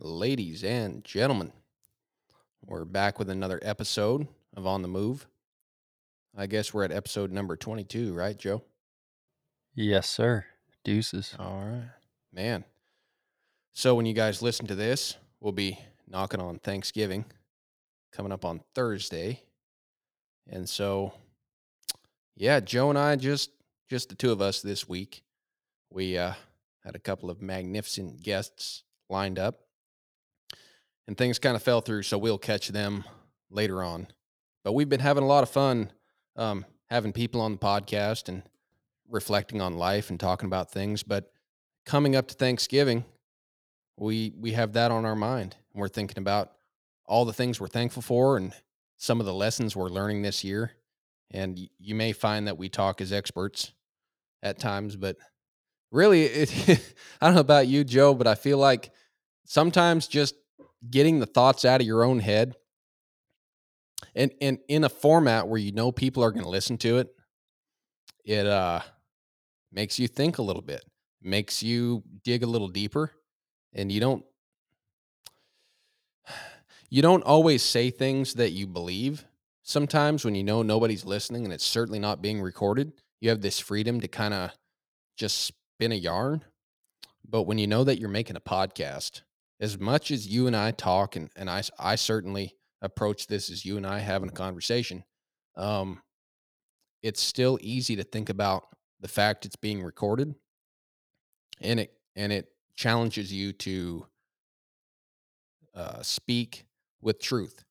ladies and gentlemen. We're back with another episode of On the Move. I guess we're at episode number 22, right, Joe? Yes, sir. Deuces. All right. Man. So when you guys listen to this, we'll be knocking on Thanksgiving coming up on Thursday. And so yeah, Joe and I just just the two of us this week. We uh had a couple of magnificent guests lined up. And things kind of fell through, so we'll catch them later on. But we've been having a lot of fun um, having people on the podcast and reflecting on life and talking about things. But coming up to Thanksgiving, we we have that on our mind. We're thinking about all the things we're thankful for and some of the lessons we're learning this year. And you may find that we talk as experts at times, but really, it, I don't know about you, Joe, but I feel like sometimes just getting the thoughts out of your own head and, and in a format where you know people are going to listen to it, it uh, makes you think a little bit, makes you dig a little deeper, and you don't you don't always say things that you believe. Sometimes when you know nobody's listening and it's certainly not being recorded, you have this freedom to kind of just spin a yarn. But when you know that you're making a podcast, as much as you and I talk, and, and I, I certainly approach this as you and I having a conversation, um, it's still easy to think about the fact it's being recorded and it and it challenges you to uh, speak with truth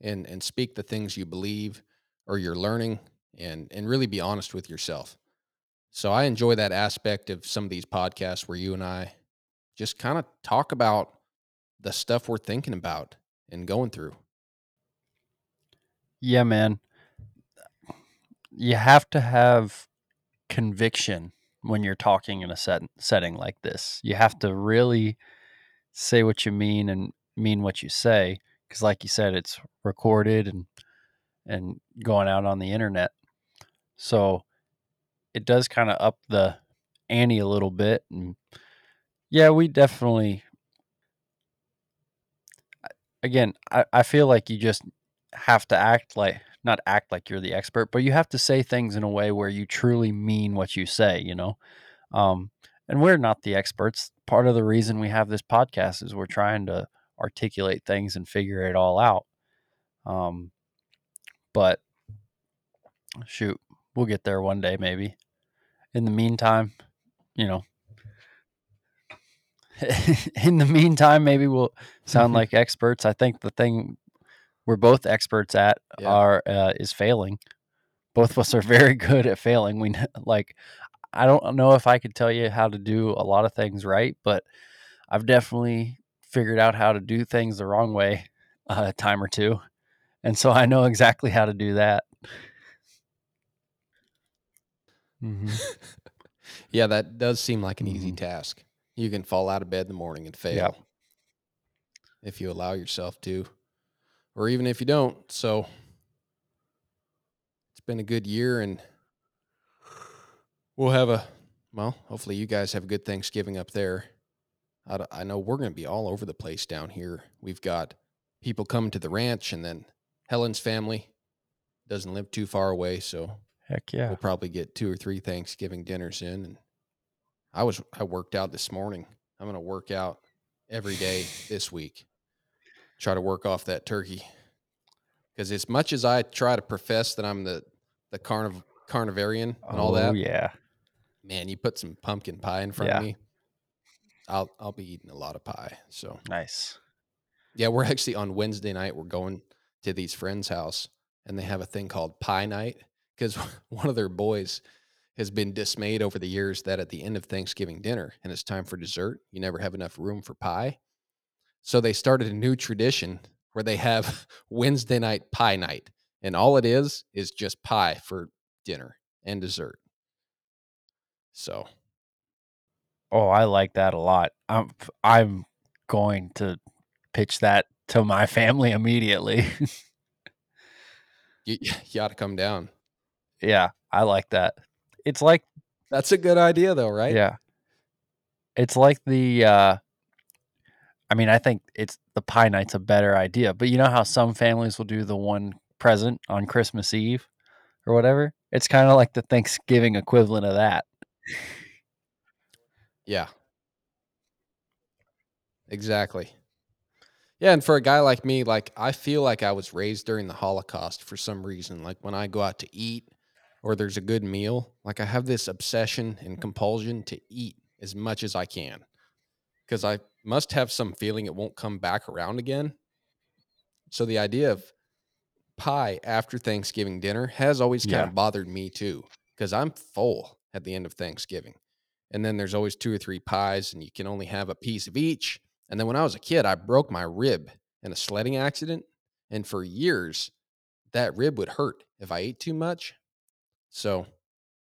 and and speak the things you believe or you're learning and and really be honest with yourself. So I enjoy that aspect of some of these podcasts where you and I just kind of talk about the stuff we're thinking about and going through. Yeah, man. You have to have conviction when you're talking in a set, setting like this. You have to really say what you mean and mean what you say because like you said it's recorded and and going out on the internet. So it does kind of up the ante a little bit and yeah, we definitely again, I, I feel like you just have to act like not act like you're the expert, but you have to say things in a way where you truly mean what you say, you know? Um, and we're not the experts. Part of the reason we have this podcast is we're trying to articulate things and figure it all out. Um, but shoot, we'll get there one day, maybe. In the meantime, you know, in the meantime, maybe we'll sound like experts. I think the thing we're both experts at Yeah. are uh, is failing. Both of us are very good at failing. We like I don't know if I could tell you how to do a lot of things right, but I've definitely figured out how to do things the wrong way a time or two, and so I know exactly how to do that. hmm Yeah, that does seem like an easy Mhm. task. You can fall out of bed in the morning and fail Yeah. if you allow yourself to, or even if you don't. So it's been a good year, and we'll have a well. Hopefully, you guys have a good Thanksgiving up there. I know we're going to be all over the place down here. We've got people coming to the ranch, and then Helen's family doesn't live too far away, so Heck yeah. we'll probably get two or three Thanksgiving dinners in. And I was I worked out this morning. I'm gonna work out every day this week. Try to work off that turkey. Because as much as I try to profess that I'm the the carniv- carnivarian and all oh that, yeah. man, you put some pumpkin pie in front of me, I'll I'll be eating a lot of pie. So Nice. yeah, we're actually on Wednesday night. We're going to these friends' house, and they have a thing called pie night because one of their boys has been dismayed over the years that at the end of Thanksgiving dinner and it's time for dessert, you never have enough room for pie. So they started a new tradition where they have Wednesday night pie night, and all it is is just pie for dinner and dessert. So Oh, I like that a lot. I'm I'm going to pitch that to my family immediately. you, you ought to come down. yeah, I like that. It's like That's a good idea, though, right? yeah. It's like the uh I mean, I think it's the pie night's a better idea. But you know how some families will do the one present on Christmas Eve or whatever? It's kind of like the Thanksgiving equivalent of that. Yeah. Exactly. Yeah, and for a guy like me, like I feel like I was raised during the Holocaust for some reason. Like when I go out to eat or there's a good meal, like I have this obsession and compulsion to eat as much as I can because I must have some feeling it won't come back around again. So the idea of pie after Thanksgiving dinner has always kind Yeah. of bothered me too because I'm full at the end of Thanksgiving. And then there's always two or three pies, and you can only have a piece of each. And then when I was a kid, I broke my rib in a sledding accident. And for years, that rib would hurt if I ate too much. So,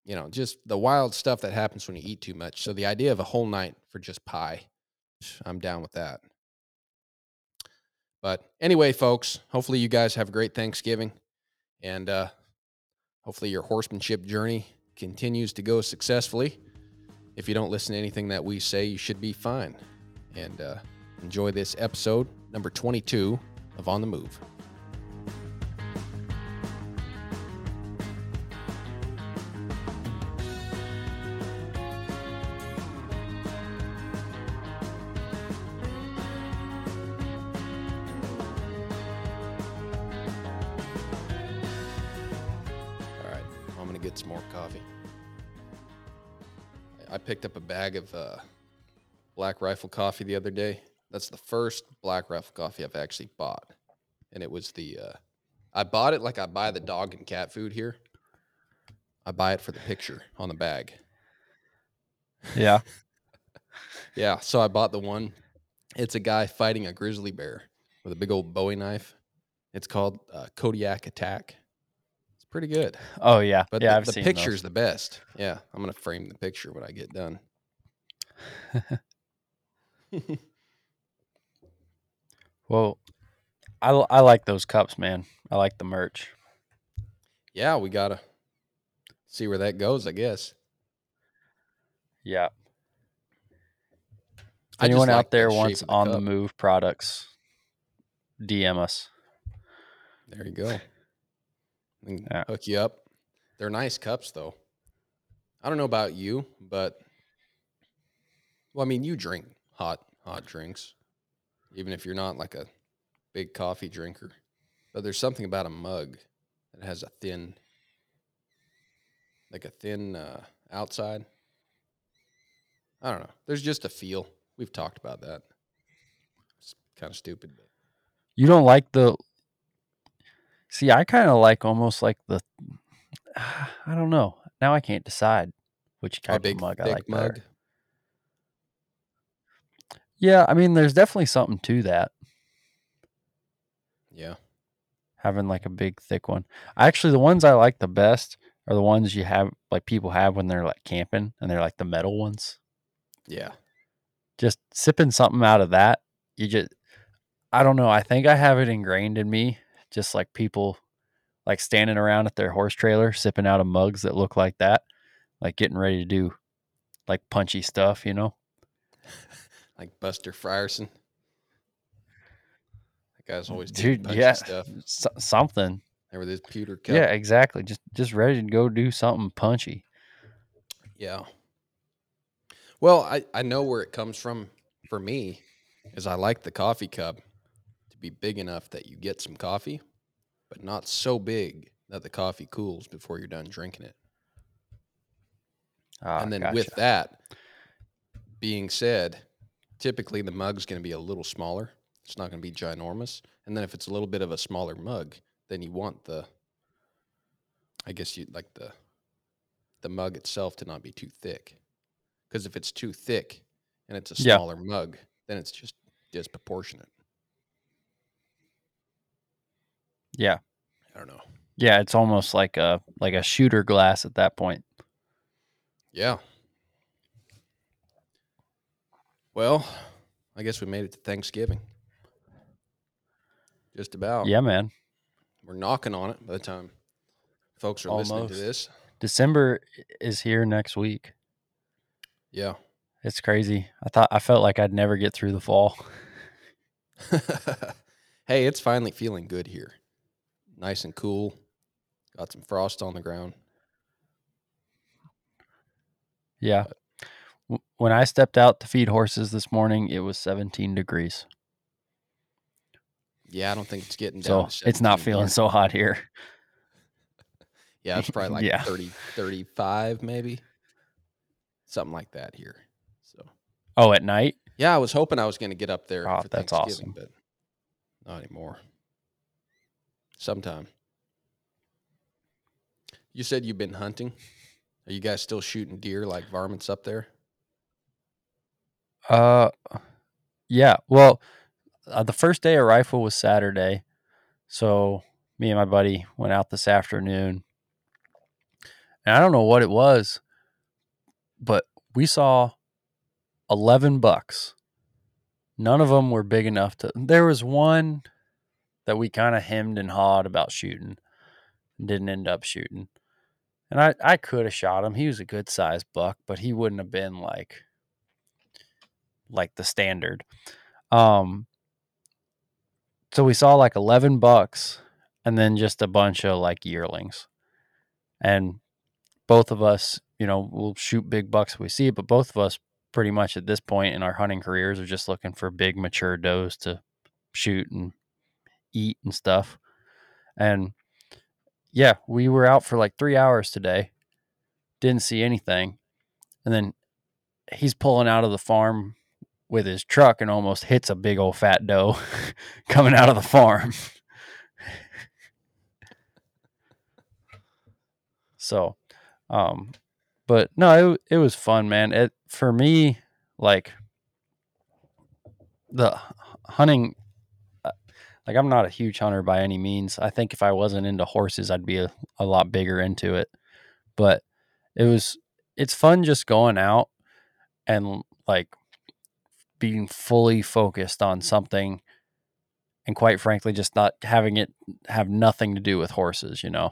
you know, just the wild stuff that happens when you eat too much. So the idea of a whole night for just pie, I'm down with that. But anyway, folks, hopefully you guys have a great Thanksgiving. And uh, hopefully your horsemanship journey continues to go successfully. If you don't listen to anything that we say, you should be fine. And uh, enjoy this episode, number 22 of On the Move. Bag of uh, Black Rifle coffee the other day. That's the first Black Rifle coffee I've actually bought, and it was the. Uh, I bought it like I buy the dog and cat food here. I buy it for the picture on the bag. Yeah. Yeah, so I bought the one. It's a guy fighting a grizzly bear with a big old Bowie knife. It's called uh, Kodiak Attack. It's pretty good. Oh yeah. But yeah, the, the picture's those. the best. Yeah, I'm gonna frame the picture when I get done. Well, I I like those cups, man. I like the merch. yeah, we gotta see where that goes. I guess. Yeah. I anyone like out there shape wants the on the move products, DM us. There you go. Yeah. hook you up. They're nice cups, though. I don't know about you, but well, I mean, you drink hot hot drinks, even if you're not like a big coffee drinker. But there's something about a mug that has a thin, like a thin uh, outside. I don't know. There's just a feel. We've talked about that. It's kind of stupid, but You don't like the See, I kind of like almost like the I don't know. Now I can't decide which type big of mug I like better. Yeah, I mean there's definitely something to that. Yeah. Having like a big thick one. Actually the ones I like the best are the ones you have like people have when they're like camping and they're like the metal ones. Yeah. just sipping something out of that you just i don't know i think i have it ingrained in me just like people like standing around at their horse trailer sipping out of mugs that look like that like getting ready to do like punchy stuff you know like Buster Frierson. That guy's always doing dude punchy yeah stuff. s- something There with his pewter cup. yeah exactly just just ready to go do something punchy Yeah. Well, I, I know where it comes from for me is I like the coffee cup to be big enough that you get some coffee, but not so big that the coffee cools before you're done drinking it. Ah, and then gotcha. with that being said, typically the mug's going to be a little smaller. It's not going to be ginormous. And then if it's a little bit of a smaller mug, then you want the I guess you like the the mug itself to not be too thick. Cuz if it's too thick and it's a Yeah. smaller mug, then it's just disproportionate. yeah I don't know. yeah it's almost like a like a shooter glass at that point Yeah. Well, I guess we made it to Thanksgiving. Just about. yeah man We're knocking on it by the time folks are listening to this. december is here next week Yeah. It's crazy. I thought I felt like I'd never get through the fall. hey, it's finally feeling good here. Nice and cool. Got some frost on the ground. Yeah. W- When I stepped out to feed horses this morning, it was 17 degrees. Yeah, I don't think it's getting So down. to it's not feeling here. so hot here. Yeah, it's probably like Yeah. 30, 35 maybe. Something like that here. So Oh, at night? yeah, I was hoping I was going to get up there Oh, for that's Thanksgiving, awesome. but not anymore. Sometime. You said you've been hunting. Are you guys still shooting deer like varmints up there? Uh, yeah. Well, uh, the first day of rifle was Saturday, so me and my buddy went out this afternoon, and I don't know what it was, but we saw eleven bucks. None of them were big enough to. There was one that we kind of hemmed and hawed about shooting, didn't end up shooting, and I I could have shot him. He was a good sized buck, but he wouldn't have been like like the standard. Um, so we saw like 11 bucks and then just a bunch of like yearlings. And both of us, you know, we'll shoot big bucks if we see it, but both of us pretty much at this point in our hunting careers are just looking for big mature does to shoot and eat and stuff. And yeah, we were out for like 3 hours today. Didn't see anything. And then he's pulling out of the farm with his truck and almost hits a big old fat doe coming out of the farm. so, um, but no, it, it was fun, man. It for me, like the hunting, uh, like I'm not a huge hunter by any means. I think if I wasn't into horses, I'd be a, a lot bigger into it. But it was, it's fun just going out and like being fully focused on something and quite frankly just not having it have nothing to do with horses you know?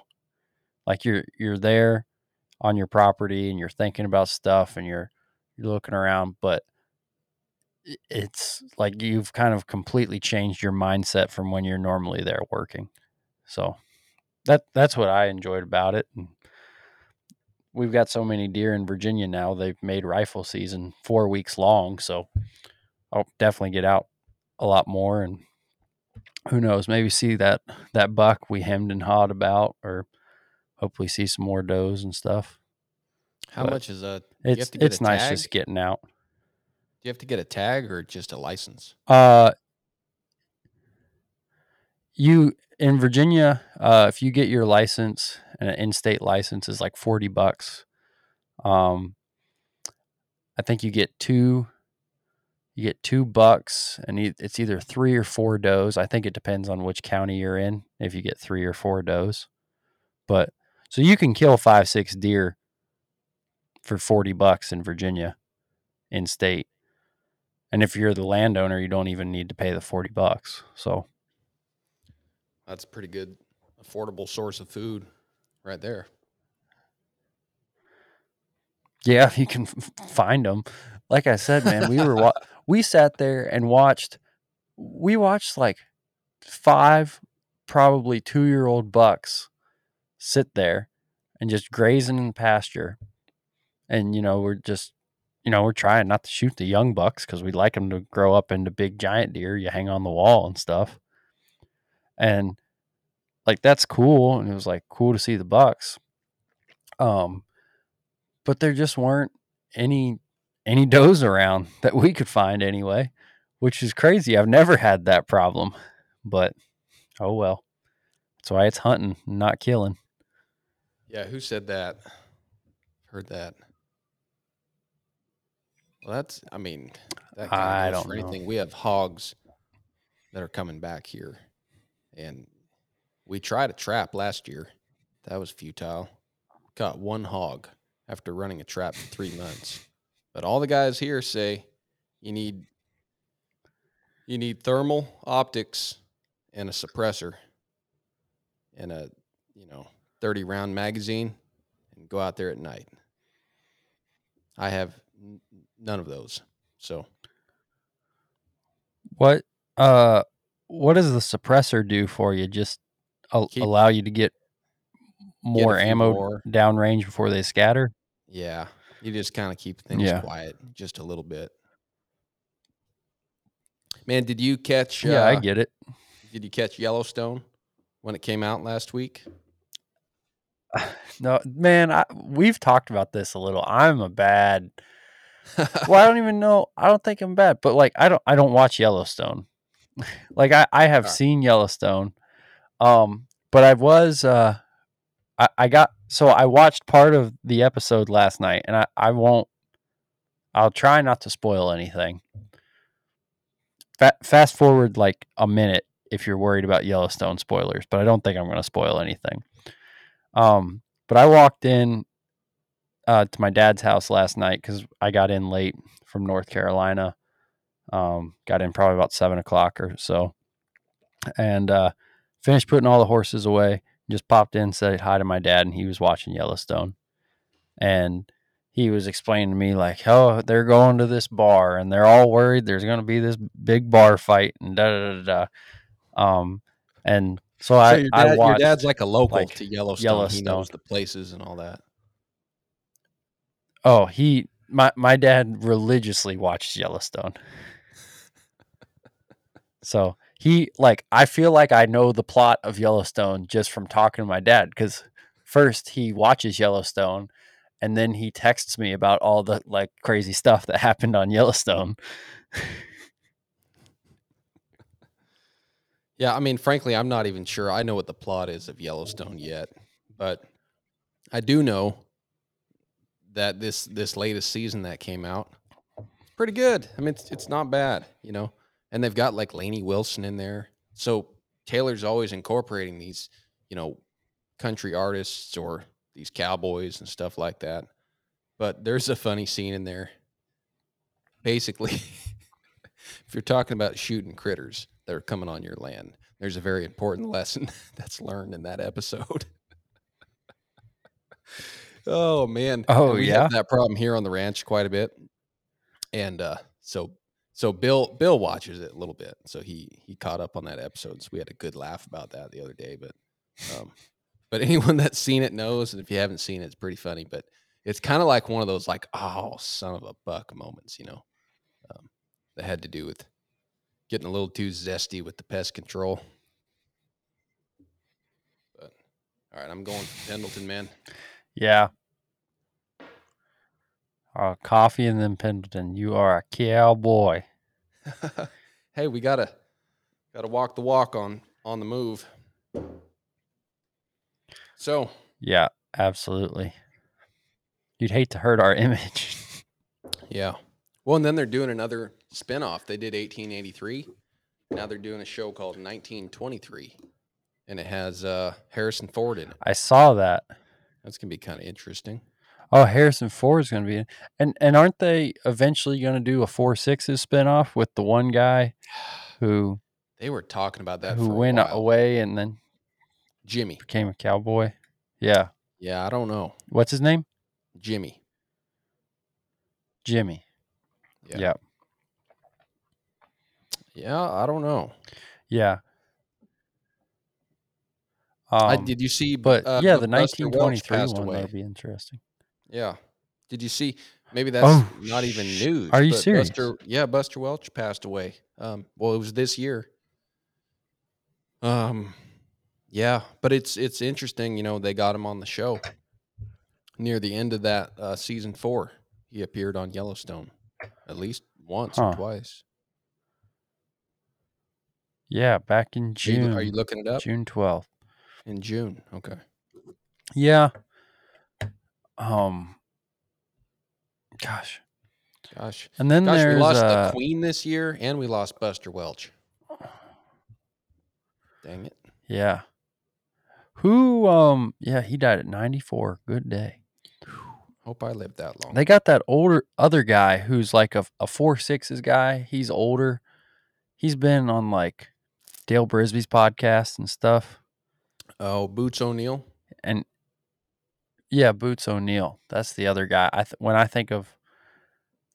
Like you're you're there on your property and you're thinking about stuff and you're you're looking around but it's like you've kind of completely changed your mindset from when you're normally there working. So that that's what i enjoyed about it and we've got so many deer in virginia now they've made rifle season four weeks long so i'll definitely get out a lot more and who knows maybe see that that buck we hemmed and hawed about or hopefully see some more does and stuff How But much is a? Do you have it's it's a nice tag? just getting out Do you have to get a tag or just a license? uh you in virginia uh if you get your license and an in-state license is like 40 bucks um i think you get two you get two bucks and it's either three or four does i think it depends on which county you're in if you get three or four does but so you can kill five six deer for 40 bucks in virginia in state and if you're the landowner you don't even need to pay the 40 bucks so That's a pretty good, affordable source of food, right there. Yeah, if you can f- find them. Like I said, man, we were wa- we sat there and watched. We watched like five, probably two year old bucks sit there and just grazing in the pasture, and you know we're just, you know, we're trying not to shoot the young bucks because we like them to grow up into big giant deer. You hang on the wall and stuff, and like that's cool, and it was like cool to see the bucks. Um, but there just weren't any any does around that we could find anyway, which is crazy. I've never had that problem, but oh well. That's why it's hunting, not killing. Yeah, who said that? Heard that. Well, that's. I mean, that kind I of goes don't for know. anything. We have hogs that are coming back here, and we tried a trap last year. That was futile. Caught one hog after running a trap for three months. But all the guys here say you need you need thermal optics and a suppressor and a you know 30 round magazine and go out there at night. I have n- none of those. So What Uh, what does the suppressor do for you? Just al- Keep- allow you to get more few ammo more. downrange before they scatter? Yeah, you just kind of keep things Yeah. quiet just a little bit. Man, did you catch? yeah, I uh, get it. Did you catch Yellowstone when it came out last week? No, man, I, we've talked about this a little. I'm a bad. Well, I don't even know. I don't think I'm bad, but like I don't I don't watch Yellowstone. like I I have Alright. seen Yellowstone. Um but I was uh I, I got so I watched part of the episode last night and I I won't I'll try not to spoil anything. Fa- fast forward like a minute if you're worried about Yellowstone spoilers, but I don't think I'm going to spoil anything. Um but I walked in uh, to my dad's house last night because I got in late from North Carolina. Um, got in probably about seven o'clock or so, and uh, finished putting all the horses away. Just popped in, said hi to my dad, and he was watching Yellowstone, and he was explaining to me like, "Oh, they're going to this bar, and they're all worried there's going to be this big bar fight, and da da da da." Um, and so, so I your, I dad, your dad's like a local like, to Yellowstone. He knows the places and all that. Oh, he my my dad religiously watched Yellowstone. so he like I feel like I know the plot of Yellowstone just from talking to my dad because first he watches Yellowstone and then he texts me about all the like crazy stuff that happened on Yellowstone. Yeah, I mean, frankly, I'm not even sure I know what the plot is of Yellowstone yet, but I do know that this this latest season that came out, pretty good. I mean, it's, it's not bad, you know. And they've got like Lainey Wilson in there, so Taylor's always incorporating these, you know, country artists or these cowboys and stuff like that. But there's a funny scene in there. Basically, if you're talking about shooting critters that are coming on your land, there's a very important lesson that's learned in that episode. oh man. Oh, we yeah? have that problem here on the ranch quite a bit. And uh so so Bill Bill watches it a little bit. So he he caught up on that episode. So we had a good laugh about that the other day. But um but anyone that's seen it knows, and if you haven't seen it, it's pretty funny. But it's kind of like one of those like, oh son of a buck moments, you know, um, that had to do with getting a little too zesty with the pest control. But all right, I'm going Pendleton, man. Yeah. Uh, coffee and then Pendleton. You are a cowboy. hey, we gotta gotta walk the walk on on the move. So Yeah, absolutely. You'd hate to hurt our image. yeah, well, and then they're doing another spinoff. They did 1883. Now they're doing a show called 1923, and it has uh, Harrison Ford in it. I saw that. That's gonna be kind of interesting. Oh, Harrison Ford is going to be in. And and aren't they eventually going to do a four sixes spinoff with the one guy who They were talking about that who went while. away and then Jimmy. became a cowboy? Yeah. Yeah, I don't know. What's his name? Jimmy. Jimmy. Yeah. Yeah. Yeah, I don't know. Yeah. Um, I, did you see? but uh, yeah, the Buster 1923 one away? that'll be interesting. Yeah. Did you see? Maybe that's Oh, not even news. are you serious? Buster, yeah, Buster Welch passed away. Um, well, it was this year. Um, yeah, but it's it's interesting. You know, they got him on the show near the end of that uh, season four. He appeared on Yellowstone at least once Huh. or twice. Yeah, back in Are you, June. are you looking it up June 12th. in June? Okay. Yeah. Um gosh. Gosh, And then gosh, we lost uh, the Queen this year, and we lost Buster Welch. Dang it. yeah. Who um yeah, he died at 94. Good day. Hope I lived that long. They got that older other guy who's like a a four sixes guy. He's older. He's been on like Dale Brisby's podcast and stuff. oh, Boots O'Neal. And yeah, Boots O'Neal. That's the other guy. I th- when I think of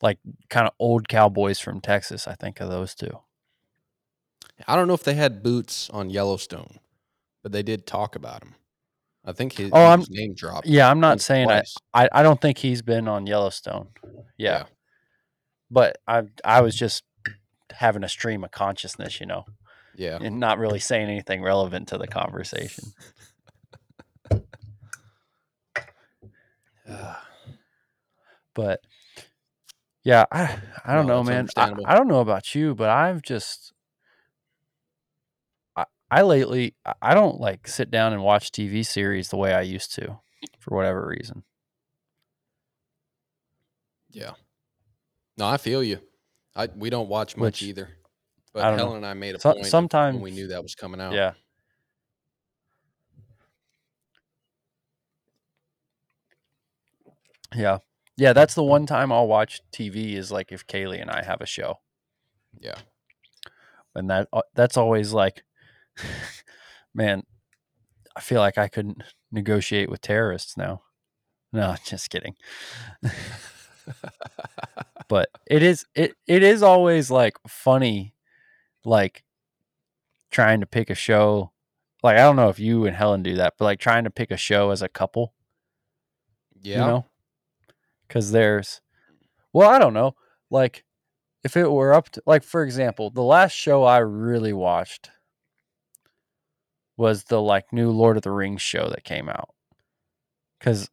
like kind of old cowboys from Texas, I think of those two. I don't know if they had boots on Yellowstone, but they did talk about him. I think oh, his, Oh, I'm- name dropped. Yeah, I'm not saying I. I. I don't think he's been on Yellowstone. Yeah, but I I was just having a stream of consciousness, you know, yeah, and not really saying anything relevant to the conversation. But yeah, I I don't No, know, man. I. I don't know about you, but I've just I, I lately I- don't like sit down and watch TV series the way I used to for whatever reason. yeah. No, I feel you. I we don't watch much Which- either. But don't know. Helen and I made a So- point of sometime- when we knew that was coming out. Yeah. Yeah. Yeah, that's the one time I'll watch TV is like if Kaylee and I have a show. Yeah. And that uh, that's always like man, I feel like I couldn't negotiate with terrorists now. No, just kidding. but it is it it is always like funny like trying to pick a show like i don't know if you and helen do that but like trying to pick a show as a couple yeah. you know because there's well i don't know like if it were up to like for example the last show i really watched was the like new lord of the rings show that came out because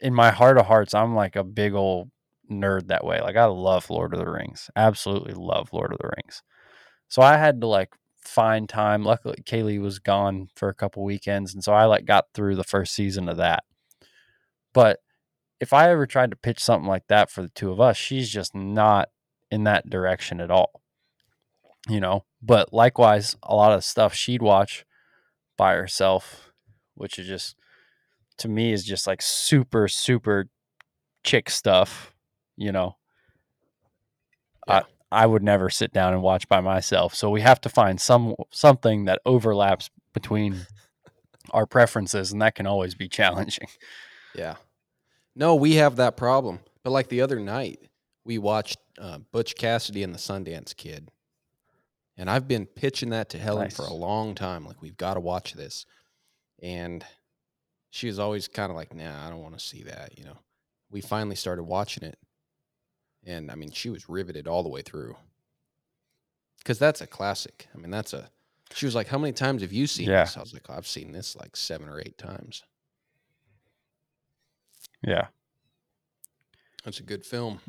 in my heart of hearts i'm like a big old nerd that way like i love lord of the rings absolutely love lord of the rings. So i had to like find time luckily kaylee was gone for a couple weekends and so i like got through the first season of that. But if I ever tried to pitch something like that for the two of us, she's just not in that direction at all. You know, but likewise, a lot of stuff she'd watch by herself, which is just to me is just like super, super chick stuff, you know. Yeah. I, I would never sit down and watch by myself. So we have to find some something that overlaps between our preferences, and that can always be challenging. Yeah. No, we have that problem. But like the other night, we watched uh, Butch Cassidy and the Sundance Kid. And I've been pitching that to Helen for a long time. Like, we've got to watch this. And she was always kind of like, nah, I don't want to see that. You know, we finally started watching it. And I mean, she was riveted all the way through. Because that's a classic. I mean, that's a. She was like, How many times have you seen Yeah. this? I was like, I've seen this like seven or eight times. Yeah. That's a good film.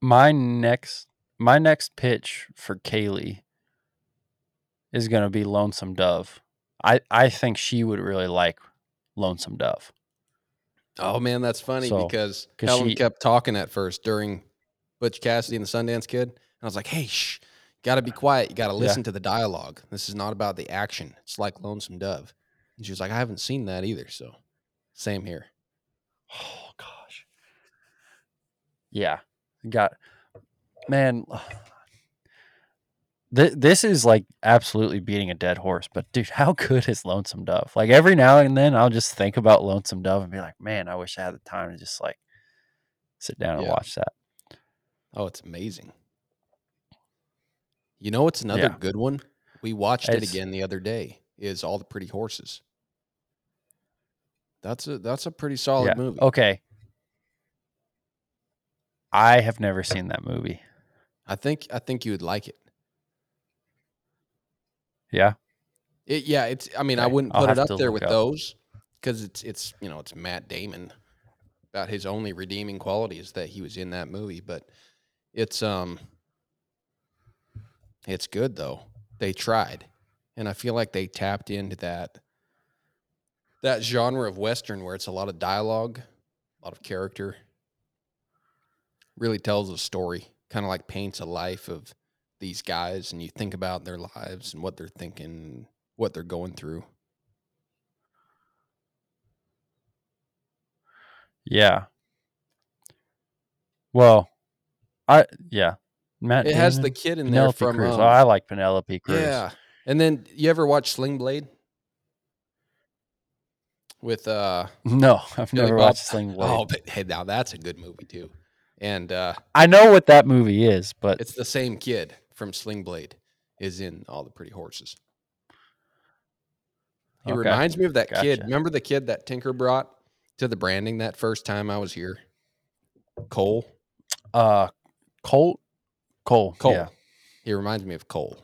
my next my next pitch for Kaylee is going to be Lonesome Dove. I I think she would really like Lonesome Dove. Oh man, that's funny So, because 'cause Helen she- kept talking at first during Butch Cassidy and the Sundance Kid, and I was like, "Hey, shh, got to be quiet. You got to Yeah. listen to the dialogue. This is not about the action. It's like Lonesome Dove." And she was like, "I haven't seen that either." So, same here. Oh gosh. Yeah. Got man th- this is like absolutely beating a dead horse, but dude, how good is Lonesome Dove? Like every now and then I'll just think about Lonesome Dove and be like, "Man, I wish I had the time to just like sit down and Yeah. watch that." Oh, it's amazing. You know, it's another Yeah. good one. We watched it again the other day. Is All the Pretty Horses. That's a that's a pretty solid yeah. movie. Okay. I have never seen that movie. I think I think you would like it. Yeah. It, yeah, it's. I mean, I wouldn't I'll put it up there with up. those because it's it's you know it's Matt Damon. About his only redeeming quality is that he was in that movie, but it's um, it's good though. They tried, and I feel like they tapped into that that genre of western where it's a lot of dialogue, a lot of character. Really tells a story, kind of like paints a life of these guys, and you think about their lives and what they're thinking, what they're going through. Yeah. Well, I yeah. Matt It has the kid in there Penelope from Cruz. um, oh, I like Penelope Cruz. yeah. And then you ever watch Sling Blade with uh No, I've Billy never Bob? watched Sling Blade. oh, but hey, now that's a good movie too. And uh I know what that movie is, but it's the same kid from Sling Blade, is in all the pretty horses. He Okay. reminds me of that kid. Remember the kid that Tinker brought to the branding that first time I was here? Cole. Uh, Colt, Cole, Cole. Yeah, He reminds me of Cole.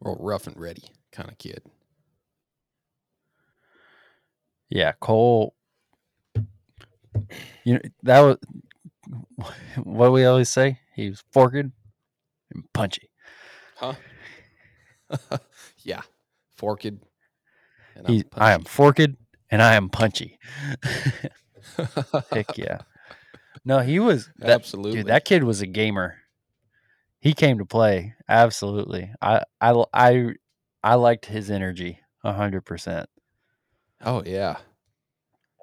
Real rough and ready kind of kid. yeah, Cole. You know that was what we always say. He was forked and punchy. Huh? yeah. Forked. And He, I am forked and I am punchy. punchy. Heck yeah. No, he was that Absolutely. dude. That kid was a gamer. He came to play. Absolutely. I I I I liked his energy a hundred percent. Oh yeah,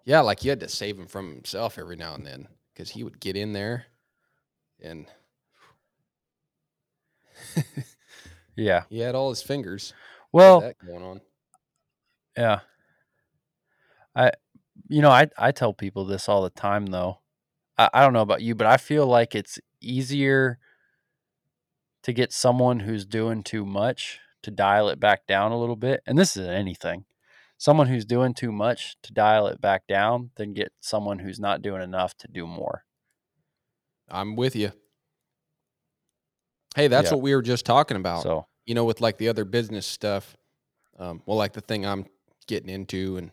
yeah. Like you had to save him from himself every now and then because he would get in there, and Yeah. he had all his fingers. Well, that going on. yeah. I you know, I I tell people this all the time though. I, I don't know about you, but I feel like it's easier to get someone who's doing too much to dial it back down a little bit. And this isn't anything. Someone who's doing too much to dial it back down then get someone who's not doing enough to do more. I'm with you. Hey, that's Yeah. what we were just talking about. So you know, with like the other business stuff. Um, well, like the thing I'm getting into, and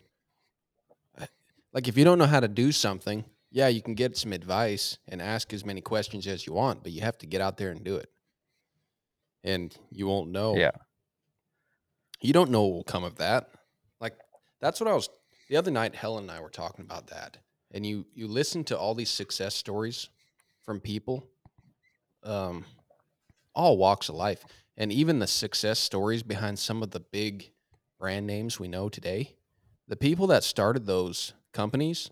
like if you don't know how to do something, yeah, you can get some advice and ask as many questions as you want, but you have to get out there and do it. And you won't know. yeah. You don't know what will come of that. Like that's what I was the other night. Helen and I were talking about that, and you you listen to all these success stories from people, um, all walks of life, and even the success stories behind some of the big brand names we know today. The people that started those companies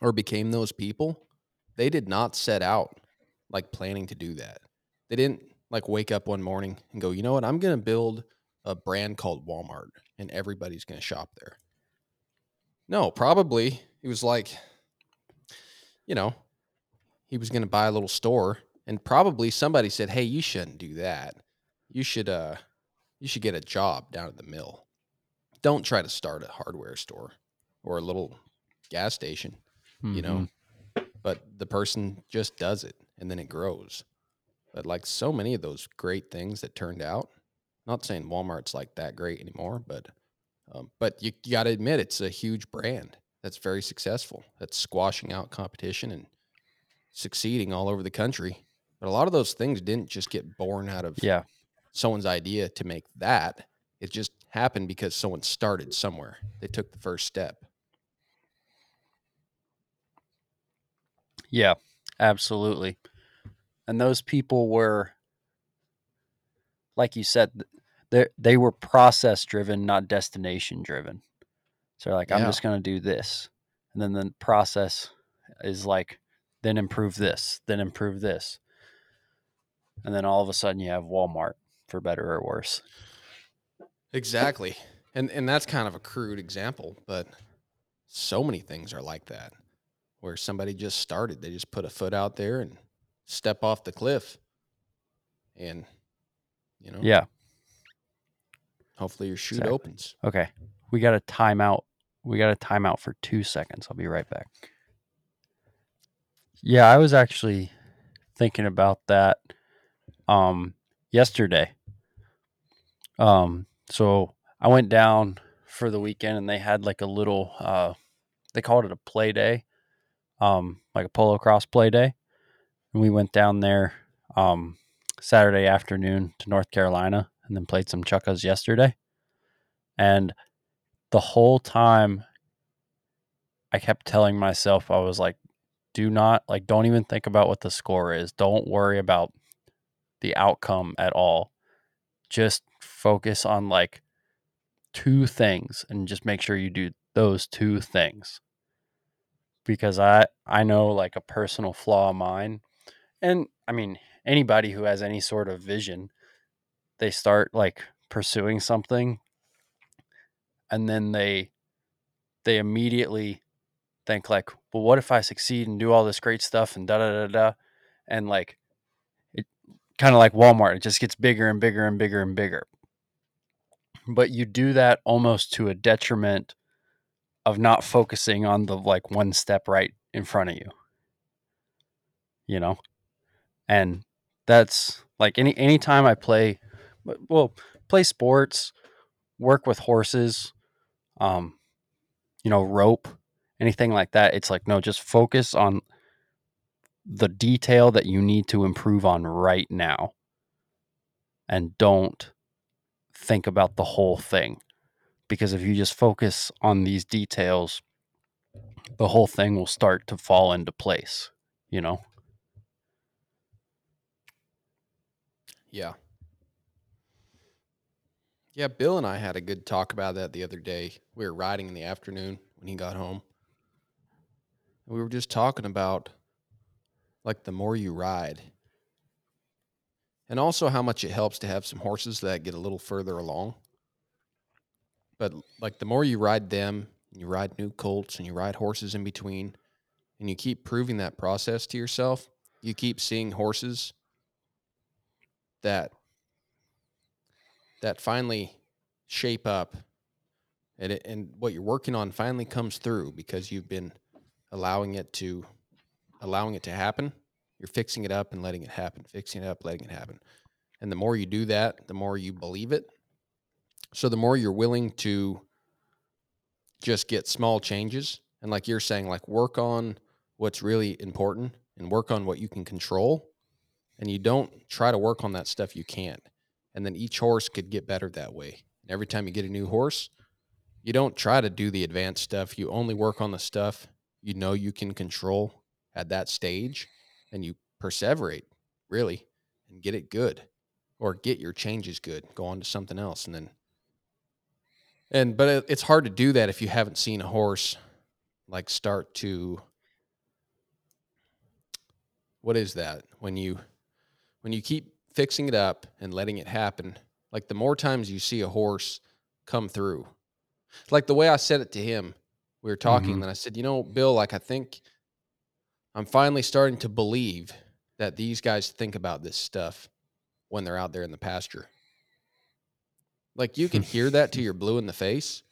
or became those people, they did not set out like planning to do that. They didn't like wake up one morning and go, you know what, I'm going to build a brand called Walmart and everybody's going to shop there. No, probably he was like, you know, he was going to buy a little store and probably somebody said, "Hey, you shouldn't do that. You should uh you should get a job down at the mill. Don't try to start a hardware store or a little gas station, you know." Mhm. But the person just does it and then it grows. But like so many of those great things that turned out, not saying Walmart's like that great anymore, but um, but you, you got to admit it's a huge brand that's very successful. That's squashing out competition and succeeding all over the country. But a lot of those things didn't just get born out of Yeah. someone's idea to make that. It just happened because someone started somewhere. They took the first step. Yeah, absolutely. And those people were, like you said, they they were process driven, not destination driven. So they're like, I'm just going to do this, and then the process is like, then improve this, then improve this, and then all of a sudden you have Walmart for better or worse. Exactly. And and that's kind of a crude example, but so many things are like that where somebody just started. They just put a foot out there and step off the cliff. And you know, Yeah. hopefully your chute Exactly. opens. Okay. We got a timeout. We got a timeout for two seconds. I'll be right back. Yeah, I was actually thinking about that um yesterday. Um so I went down for the weekend and they had like a little uh they called it a play day. Um like a polocrosse play day. And we went down there um Saturday afternoon to North Carolina and then played some chukkas yesterday. And the whole time I kept telling myself, I was like, do not, like, don't even think about what the score is. Don't worry about the outcome at all. Just focus on like two things and just make sure you do those two things. Because I, I know like a personal flaw of mine. And I mean, anybody who has any sort of vision, they start like pursuing something and then they they immediately think like, well, what if I succeed and do all this great stuff and da da da da, and like, it kind of like Walmart. It just gets bigger and bigger and bigger and bigger. But you do that almost to a detriment of not focusing on the like one step right in front of you. You know? And that's like any anytime I play well, play sports, work with horses, um, you know, rope, anything like that, it's like no, just focus on the detail that you need to improve on right now and don't think about the whole thing. Because if you just focus on these details, the whole thing will start to fall into place, you know? Yeah. Yeah, Bill and I had a good talk about that the other day. We were riding in the afternoon when he got home. We were just talking about like the more you ride and also how much it helps to have some horses that get a little further along. But like the more you ride them, you ride new colts and you ride horses in between, and you keep proving that process to yourself, you keep seeing horses that that finally shape up and it, and what you're working on finally comes through because you've been allowing it to allowing it to happen. You're fixing it up and letting it happen fixing it up letting it happen. And the more you do that the more you believe it. So the more you're willing to just get small changes and like you're saying like work on what's really important and work on what you can control and you don't try to work on that stuff you can't. And then each horse could get better that way. And every time you get a new horse you don't try to do the advanced stuff. You only work on the stuff you know you can control at that stage and you perseverate really and get it good or get your changes good go on to something else and then and but it's hard to do that if you haven't seen a horse like start to what is that? When you when you keep fixing it up and letting it happen like the more times you see a horse come through. Like the way i said it to him we were talking Mhm. and i said you know bill like i think i'm finally starting to believe that these guys think about this stuff when they're out there in the pasture. Like you can hear that to your blue in the face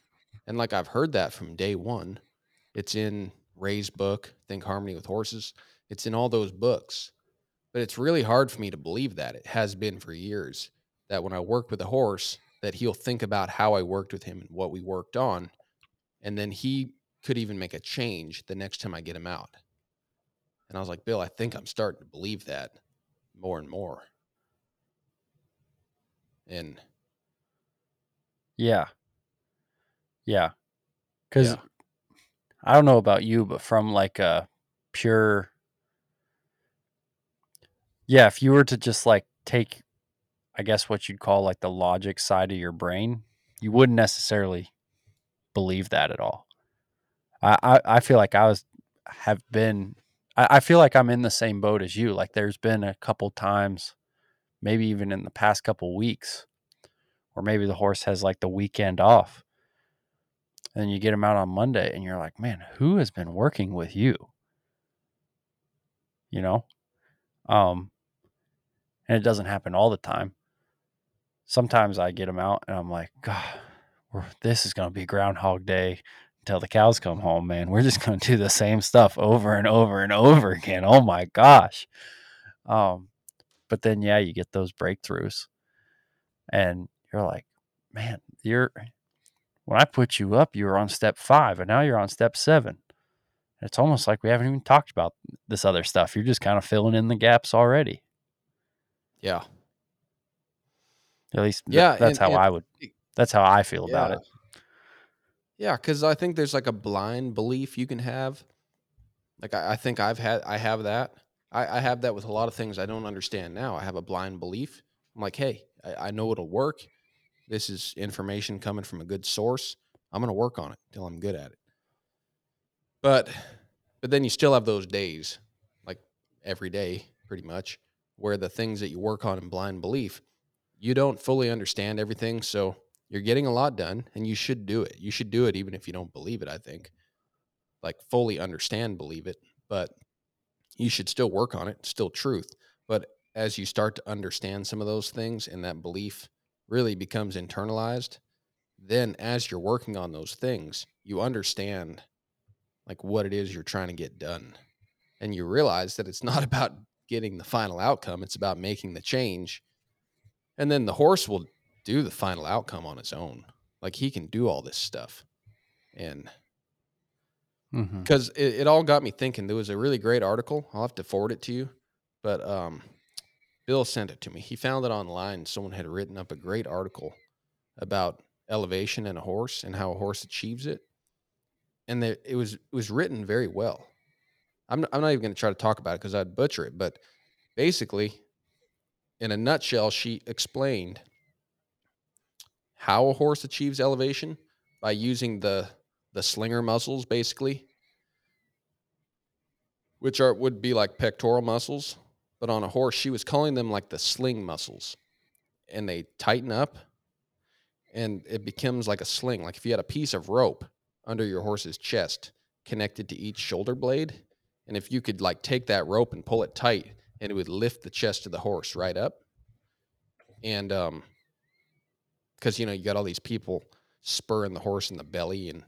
and like i've heard that from day one. It's in ray's book think harmony with horses. It's in all those books but it's really hard for me to believe that it has been for years that when i work with a horse that he'll think about how i worked with him and what we worked on and then he could even make a change the next time i get him out and i was like bill i think i'm starting to believe that more and more and Yeah. Yeah. Cuz Yeah. I don't know about you, but from like a pure Yeah, if you were to just like take I guess what you'd call like the logic side of your brain, you wouldn't necessarily believe that at all. I I, I feel like I was have been I, I feel like I'm in the same boat as you. Like there's been a couple times, maybe even in the past couple weeks, or maybe the horse has like the weekend off. And you get him out on Monday and you're like, man, who has been working with you? You know? Um, and it doesn't happen all the time. Sometimes I get them out and I'm like, God, this is going to be Groundhog Day until the cows come home, man. We're just going to do the same stuff over and over and over again. Oh my gosh. Um, but then, yeah, you get those breakthroughs and you're like, man, you're, when I put you up, you were on step five and now you're on step seven. It's almost like we haven't even talked about this other stuff. You're just kind of filling in the gaps already. Yeah At least th- Yeah, that's and- how and- I would. That's how I feel about it. Yeah, because I think there's like a blind belief you can have. Like I, I think I've had I have that. I, I have that with a lot of things I don't understand now. I have a blind belief. I'm like, hey, I, I know it'll work. This is information coming from a good source. I'm gonna work on it till I'm good at it. But but then you still have those days, like every day, pretty much, where the things that you work on in blind belief, you don't fully understand everything. So you're getting a lot done and you should do it. You should do it even if you don't believe it, I think. Like fully understand, believe it, but you should still work on it, still truth. But as you start to understand some of those things and that belief really becomes internalized, then as you're working on those things, you understand like what it is you're trying to get done. And you realize that it's not about getting the final outcome, it's about making the change. And then the horse will do the final outcome on its own. Like he can do all this stuff. And because it, it all got me thinking. There was a really great article. I'll have to forward it to you, but um, Bill sent it to me. He found it online. Someone had written up a great article about elevation in a horse and how a horse achieves it, and there, it was it was written very well. I'm I'm not even going to try to talk about it because I'd butcher it, but basically, in a nutshell, she explained how a horse achieves elevation by using the the slinger muscles basically which are would be like pectoral muscles but on a horse she was calling them like the sling muscles and they tighten up and it becomes like a sling like if you had a piece of rope under your horse's chest connected to each shoulder blade and if you could like take that rope and pull it tight and it would lift the chest of the horse right up. And um because you know you got all these people spurring the horse in the belly and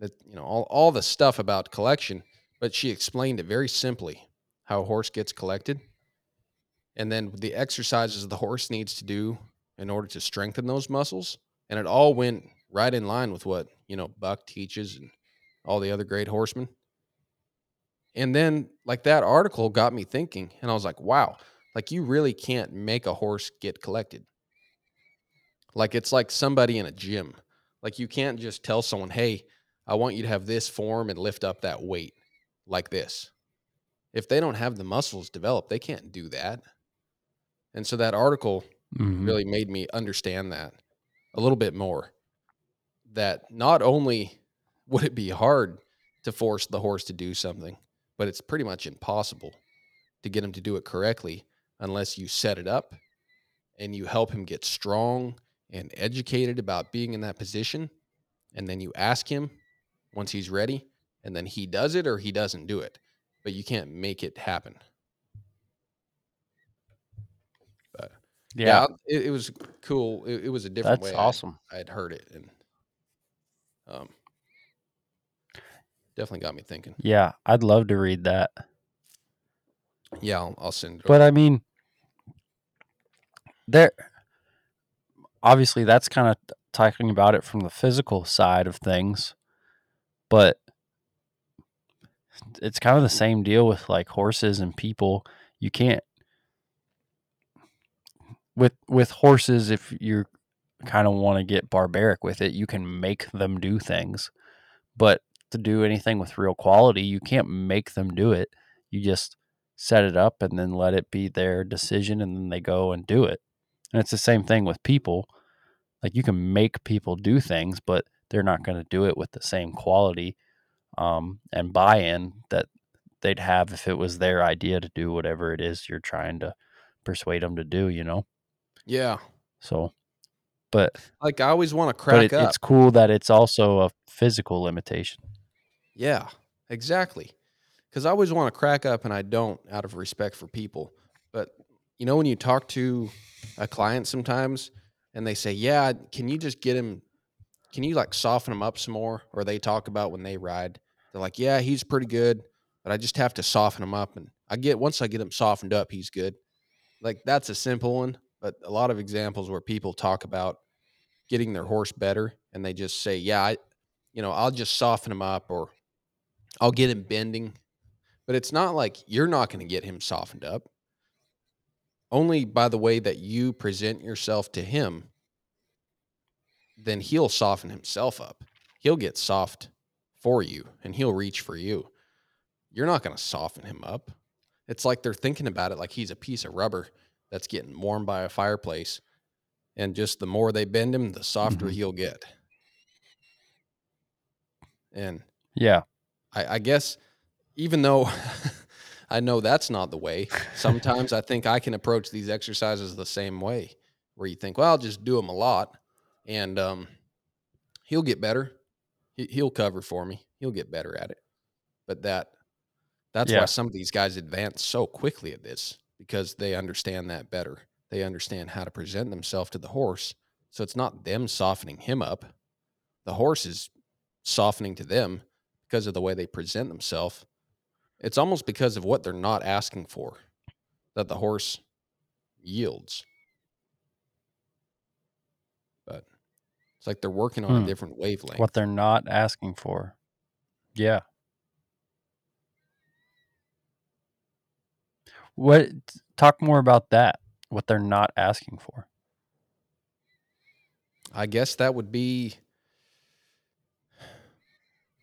that you know all, all the stuff about collection but she explained it very simply how a horse gets collected. And then the exercises the horse needs to do in order to strengthen those muscles. And it all went right in line with what you know buck teaches and all the other great horsemen and then like that article got me thinking and i was like wow like you really can't make a horse get collected like it's like somebody in a gym like you can't just tell someone hey I want you to have this form and lift up that weight like this. If they don't have the muscles developed, they can't do that. And so that article Mhm. really made me understand that a little bit more. That not only would it be hard to force the horse to do something, but it's pretty much impossible to get him to do it correctly unless you set it up and you help him get strong and educated about being in that position. And then you ask him once he's ready, and then he does it or he doesn't do it. But you can't make it happen. But yeah, Yeah, it, it was cool. It, it was a different that's way. I- awesome. I'd heard it, and um, definitely got me thinking. Yeah, I'd love to read that. Yeah, I'll, I'll send it. But. I mean, there obviously that's kind of talking about it from the physical side of things, but it's kind of the same deal with like horses and people. You can't with with horses if you kind of want to get barbaric with it, you can make them do things. But to do anything with real quality, you can't make them do it. You just set it up and then let it be their decision and then they go and do it. And it's the same thing with people. Like you can make people do things, but they're not going to do it with the same quality um, and buy-in that they'd have if it was their idea to do whatever it is you're trying to persuade them to do. You know, yeah, so. But like I always want to crack it, up. it's cool that it's also a physical limitation. Yeah, exactly. Because I always want to crack up, and I don't out of respect for people. But you know, when you talk to a client sometimes, and they say, "Yeah, can you just get him? Can you like soften him up some more?" Or they talk about when they ride, they're like, "Yeah, he's pretty good, but I just have to soften him up." And I get once I get him softened up, he's good. Like that's a simple one, but a lot of examples where people talk about getting their horse better, and they just say, "Yeah, I, you know, I'll just soften him up, or I'll get him bending." But it's not like you're not going to get him softened up. Only by the way that you present yourself to him, then he'll soften himself up. He'll get soft for you and he'll reach for you. You're not going to soften him up. It's like they're thinking about it like he's a piece of rubber that's getting warmed by a fireplace. And just the more they bend him, the softer Mhm. he'll get. And Yeah, I, I guess even though I know that's not the way, sometimes I think I can approach these exercises the same way, where you think, well, I'll just do them a lot, and um, he'll get better. He, he'll cover for me. He'll get better at it. But that that's Yeah. why some of these guys advance so quickly at this because they understand that better. They understand how to present themselves to the horse. So it's not them softening him up. The horse is softening to them because of the way they present themselves. It's almost because of what they're not asking for that the horse yields. But it's like they're working on Hmm. a different wavelength. What they're not asking for. Yeah. What talk more about that? What they're not asking for. I guess that would be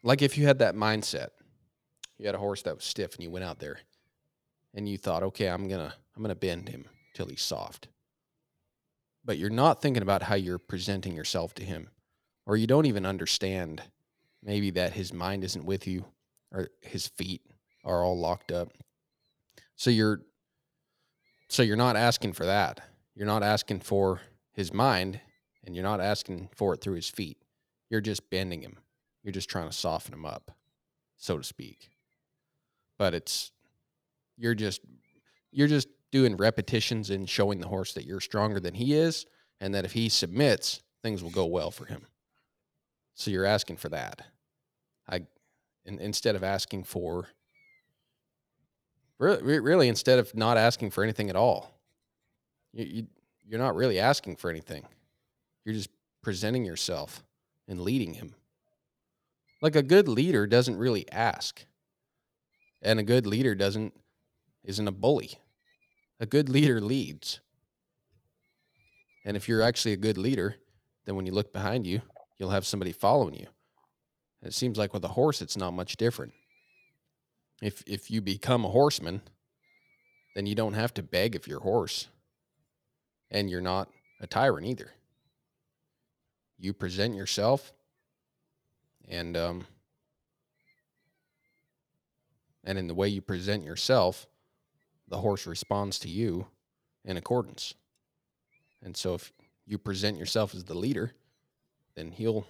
like if you had that mindset. You had a horse that was stiff and you went out there and you thought, "Okay, I'm to I'm to bend him till he's soft." But you're not thinking about how you're presenting yourself to him or you don't even understand maybe that his mind isn't with you or his feet are all locked up. So you're so you're not asking for that. You're not asking for his mind and you're not asking for it through his feet. You're just bending him. You're just trying to soften him up, so to speak. But it's you're just you're just doing repetitions and showing the horse that you're stronger than he is and that if he submits, things will go well for him. So you're asking for that. I in, instead of asking for really, really instead of not asking for anything at all. You, you you're not really asking for anything. You're just presenting yourself and leading him. Like a good leader doesn't really ask. And a good leader doesn't isn't a bully. A good leader leads. And if you're actually a good leader, then when you look behind you, you'll have somebody following you. And it seems like with a horse it's not much different. If if you become a horseman, then you don't have to beg if you're a horse. And you're not a tyrant either. You present yourself and um and in the way you present yourself, the horse responds to you in accordance. And so if you present yourself as the leader, then he'll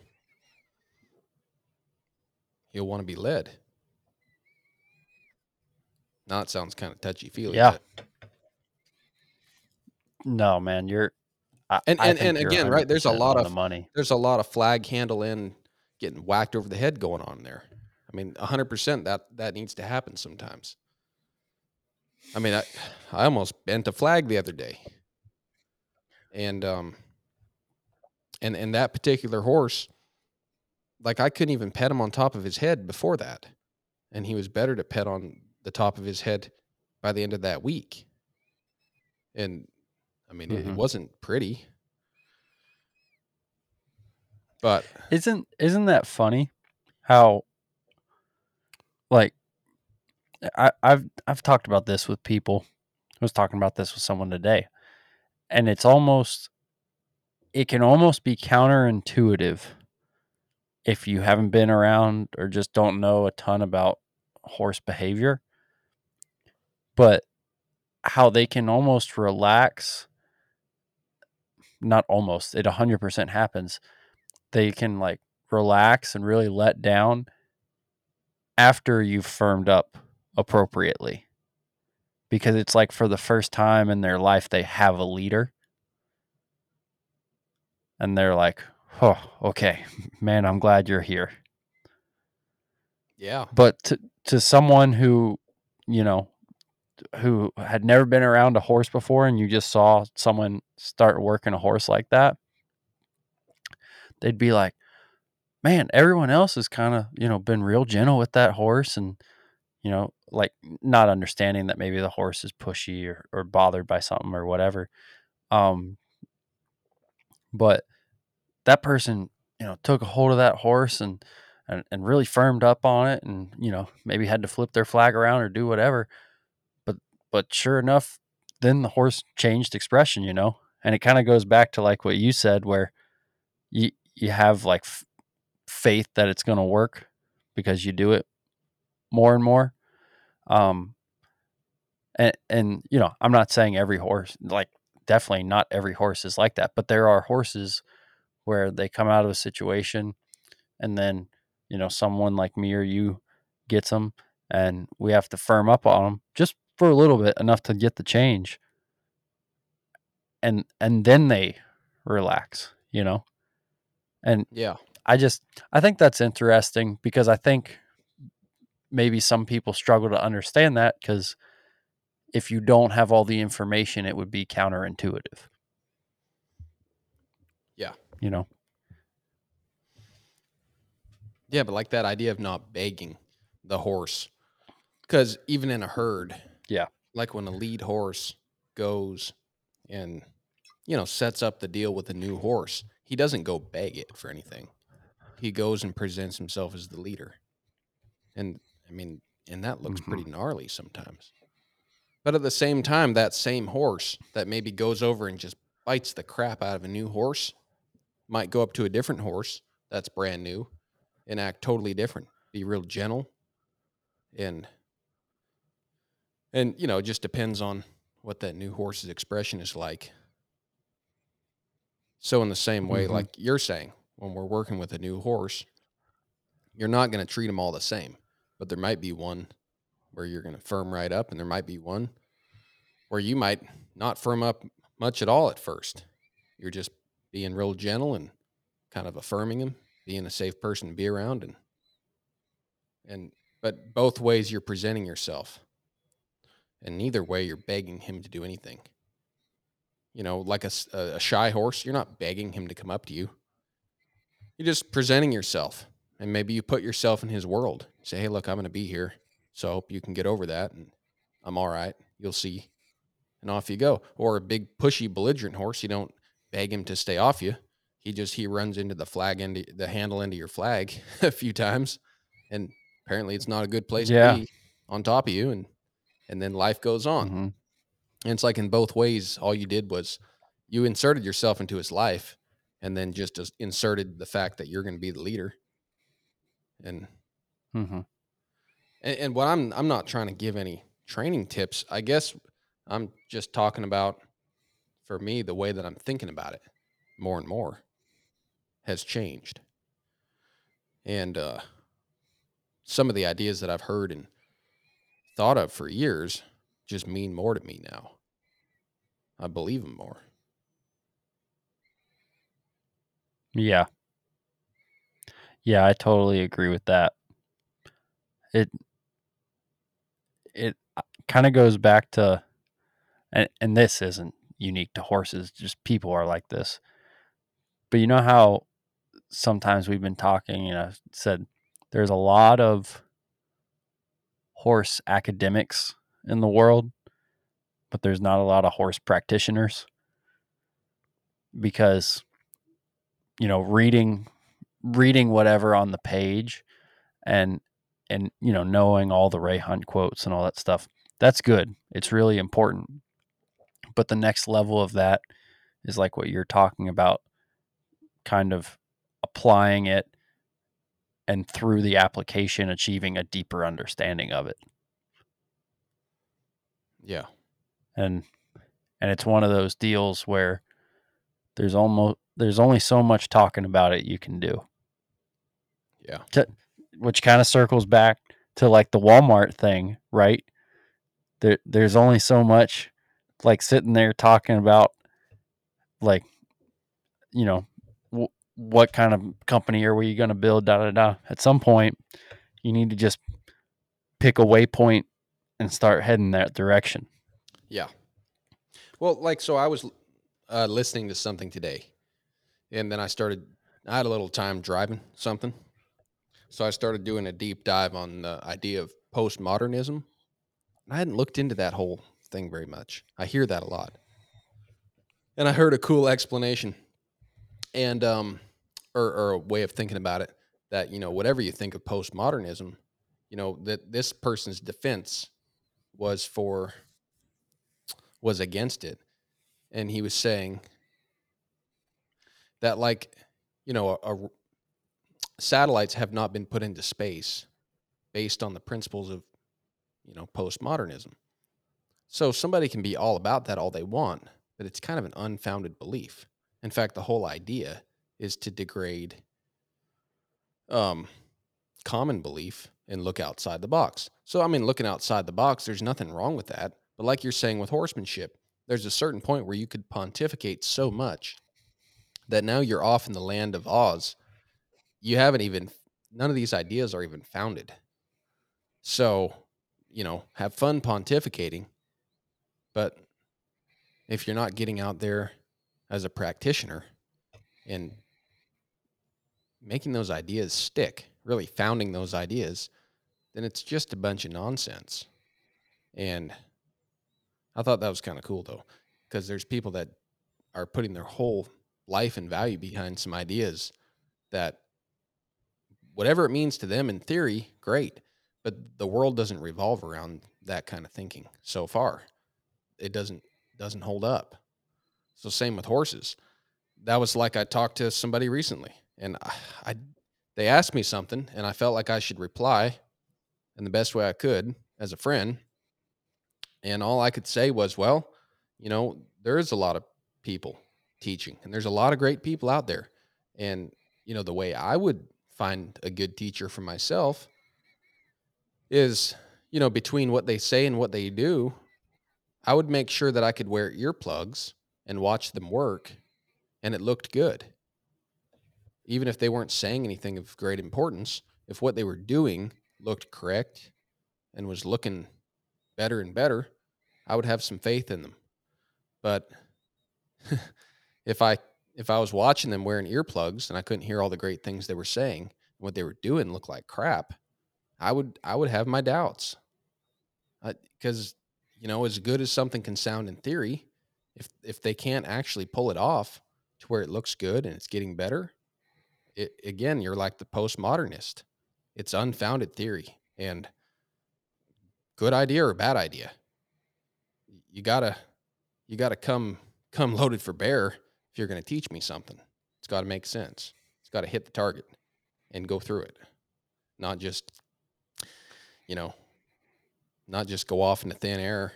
he'll want to be led. Now it sounds kind of touchy feely. Yeah. No, man, you're. I, And- I and- and again, right, there's a lot of- the money. there's a lot of flag handling, getting whacked over the head going on there. I mean, 100% that that needs to happen sometimes. I mean, I I almost bent a flag the other day. And um and and that particular horse like I couldn't even pet him on top of his head before that. And he was better to pet on the top of his head by the end of that week. And I mean, it, it Mhm. wasn't pretty. But Isn't isn't that funny? How like I, I've I've talked about this with people. I was talking about this with someone today. And it's almost it can almost be counterintuitive if you haven't been around or just don't know a ton about horse behavior. But how they can almost relax not almost, it 100% happens. They can like relax and really let down after you've firmed up appropriately. Because it's like for the first time in their life, they have a leader. And they're like, oh, okay, man, I'm glad you're here. yeah. But to, to someone who, you know, who had never been around a horse before and you just saw someone start working a horse like that, they'd be like, man, everyone else has kind of, you know, been real gentle with that horse and, you know, like not understanding that maybe the horse is pushy or, or bothered by something or whatever. Um, but that person, you know, took a hold of that horse and, and, and really firmed up on it and, you know, maybe had to flip their flag around or do whatever. But, but sure enough, then the horse changed expression, you know, and it kind of goes back to like what you said, where you, you have like f- faith that it's going to work because you do it more and more. Um, and, and, you know, I'm not saying every horse, like definitely not every horse is like that, but there are horses where they come out of a situation and then, you know, someone like me or you gets them and we have to firm up on them just for a little bit enough to get the change and and then they relax you know and Yeah. i just i think that's interesting because i think maybe some people struggle to understand that because if you don't have all the information it would be counterintuitive Yeah. you know Yeah, but like that idea of not begging the horse. Because even in a herd, Yeah. like when a lead horse goes and, you know, sets up the deal with a new horse, he doesn't go beg it for anything. He goes and presents himself as the leader. And I mean, and that looks Mhm. pretty gnarly sometimes. But at the same time, that same horse that maybe goes over and just bites the crap out of a new horse might go up to a different horse that's brand new and act totally different. Be real gentle and and you know, it just depends on what that new horse's expression is like. So in the same way, Mhm. like you're saying, when we're working with a new horse, you're not going to treat them all the same, but there might be one where you're going to firm right up, and there might be one where you might not firm up much at all at first. You're just being real gentle and kind of affirming him, being a safe person to be around, and and but both ways you're presenting yourself, and neither way you're begging him to do anything. You know, like a, a shy horse, you're not begging him to come up to you. You're just presenting yourself, and maybe you put yourself in his world. Say, hey, look, I'm going to be here, so I hope you can get over that, and I'm all right. You'll see, and off you go. Or a big pushy belligerent horse, you don't beg him to stay off you. He just he runs into the flag end, the handle of your flag a few times, and apparently it's not a good place Yeah. to be on top of you, and and then life goes on. Mhm. And it's like in both ways, all you did was you inserted yourself into his life and then just inserted the fact that you're going to be the leader. And, mm-hmm. and and what I'm I'm not trying to give any training tips. I guess I'm just talking about for me the way that I'm thinking about it more and more has changed. And uh some of the ideas that I've heard and thought of for years just mean more to me now. I believe them more. Yeah. Yeah, I totally agree with that. It it uh, kind of goes back to and and this isn't unique to horses, just people are like this. But you know how sometimes we've been talking, you know, said there's a lot of horse academics in the world, but there's not a lot of horse practitioners because you know, reading reading whatever on the page and and you know knowing all the ray hunt quotes and all that stuff that's good. It's really important. But the next level of that is like what you're talking about kind of applying it and through the application achieving a deeper understanding of it Yeah. and and it's one of those deals where there's almost there's only so much talking about it you can do Yeah. which kind of circles back to like the Walmart thing, right? There, there's only so much like sitting there talking about like, you know, w- what kind of company are we going to build? Da da da. At some point, you need to just pick a waypoint and start heading that direction. Yeah. Well, like, so I was uh, listening to something today, and then I started, I had a little time driving something. So I started doing a deep dive on the idea of postmodernism. I hadn't looked into that whole thing very much. I hear that a lot. And I heard a cool explanation and, um, or, or a way of thinking about it that, you know, whatever you think of postmodernism, you know, that this person's defense was for was against it. And he was saying that like you know a, a- satellites have not been put into space based on the principles of you know postmodernism. So somebody can be all about that all they want but it's kind of an unfounded belief. In fact the whole idea is to degrade um common belief and look outside the box. So, I mean, looking outside the box, there's nothing wrong with that. But like you're saying with horsemanship, there's a certain point where you could pontificate so much that now you're off in the land of Oz. You haven't even, none of these ideas are even founded. So, you know, have fun pontificating. But if you're not getting out there as a practitioner and making those ideas stick, really founding those ideas, then it's just a bunch of nonsense. And I thought that was kind of cool though, because there's people that are putting their whole life and value behind some ideas that whatever it means to them in theory, great. But the world doesn't revolve around that kind of thinking so far. It doesn't doesn't hold up. So same with horses. That was like I talked to somebody recently and I, I they asked me something and I felt like I should reply in the best way I could as a friend. And all I could say was, well, you know, there is a lot of people teaching and there's a lot of great people out there. And, you know, the way I would find a good teacher for myself is, you know, between what they say and what they do, I would make sure that I could wear earplugs and watch them work and it looked good even if they weren't saying anything of great importance, if what they were doing looked correct and was looking better and better, I would have some faith in them. But if I if I was watching them wearing earplugs and I couldn't hear all the great things they were saying, what they were doing looked like crap, I would I would have my doubts. Because you know, as good as something can sound in theory, if if they can't actually pull it off to where it looks good and it's getting better, it, again, you're like the postmodernist. It's unfounded theory and good idea or bad idea. You gotta, you gotta come, come loaded for bear if you're to teach me something. It's got to make sense. It's got to hit the target and go through it, not just, you know, not just go off into thin air.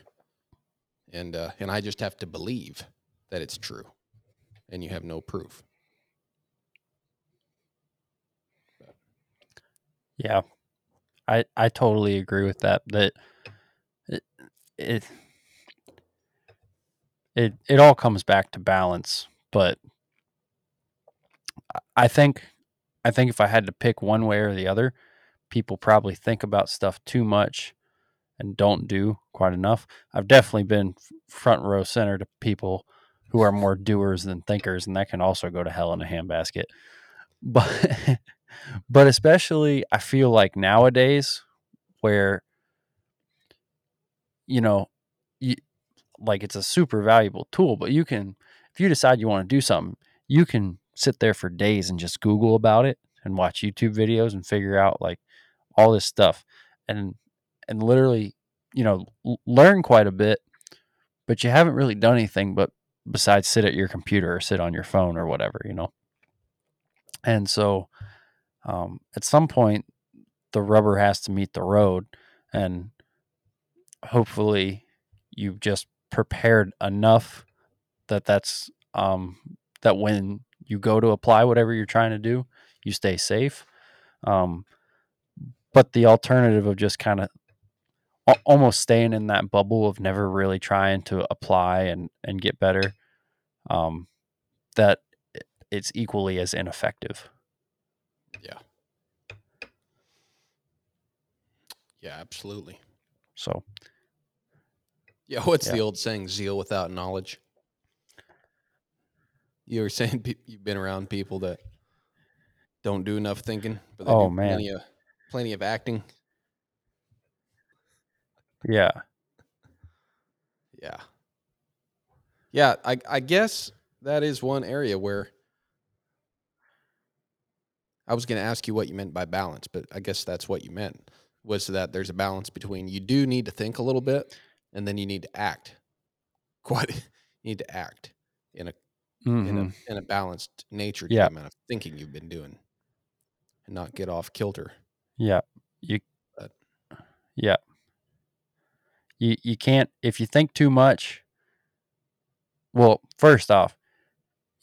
And uh, and I just have to believe that it's true, and you have no proof. Yeah. I I totally agree with that. That it it it, it all comes back to balance, but I think I think if I had to pick one way or the other, people probably think about stuff too much and don't do quite enough. I've definitely been front row center to people who are more doers than thinkers, and that can also go to hell in a handbasket. But but especially I feel like nowadays where you know you, like it's a super valuable tool but you can if you decide you want to do something you can sit there for days and just google about it and watch youtube videos and figure out like all this stuff. And and literally you know learn quite a bit but you haven't really done anything but besides sit at your computer or sit on your phone or whatever you know? And so um, at some point the rubber has to meet the road and hopefully you've just prepared enough that that's um, that when you go to apply whatever you're trying to do you stay safe. Um, but the alternative of just kind of almost staying in that bubble of never really trying to apply and and get better um, that it's equally as ineffective yeah. Yeah, absolutely. So, yeah, what's Yeah. the old saying? Zeal without knowledge. You were saying pe- you've been around people that don't do enough thinking, but they Oh, do man. plenty of plenty of acting. yeah, Yeah. Yeah, I I guess that is one area where I was going to ask you what you meant by balance, but I guess that's what you meant was that there's a balance between you do need to think a little bit and then you need to act. Quite you need to act in a in mhm, a in a balanced nature to Yeah. the amount of thinking you've been doing and not get off kilter. yeah. You, But- yeah. You you can't if you think too much. Well, first off,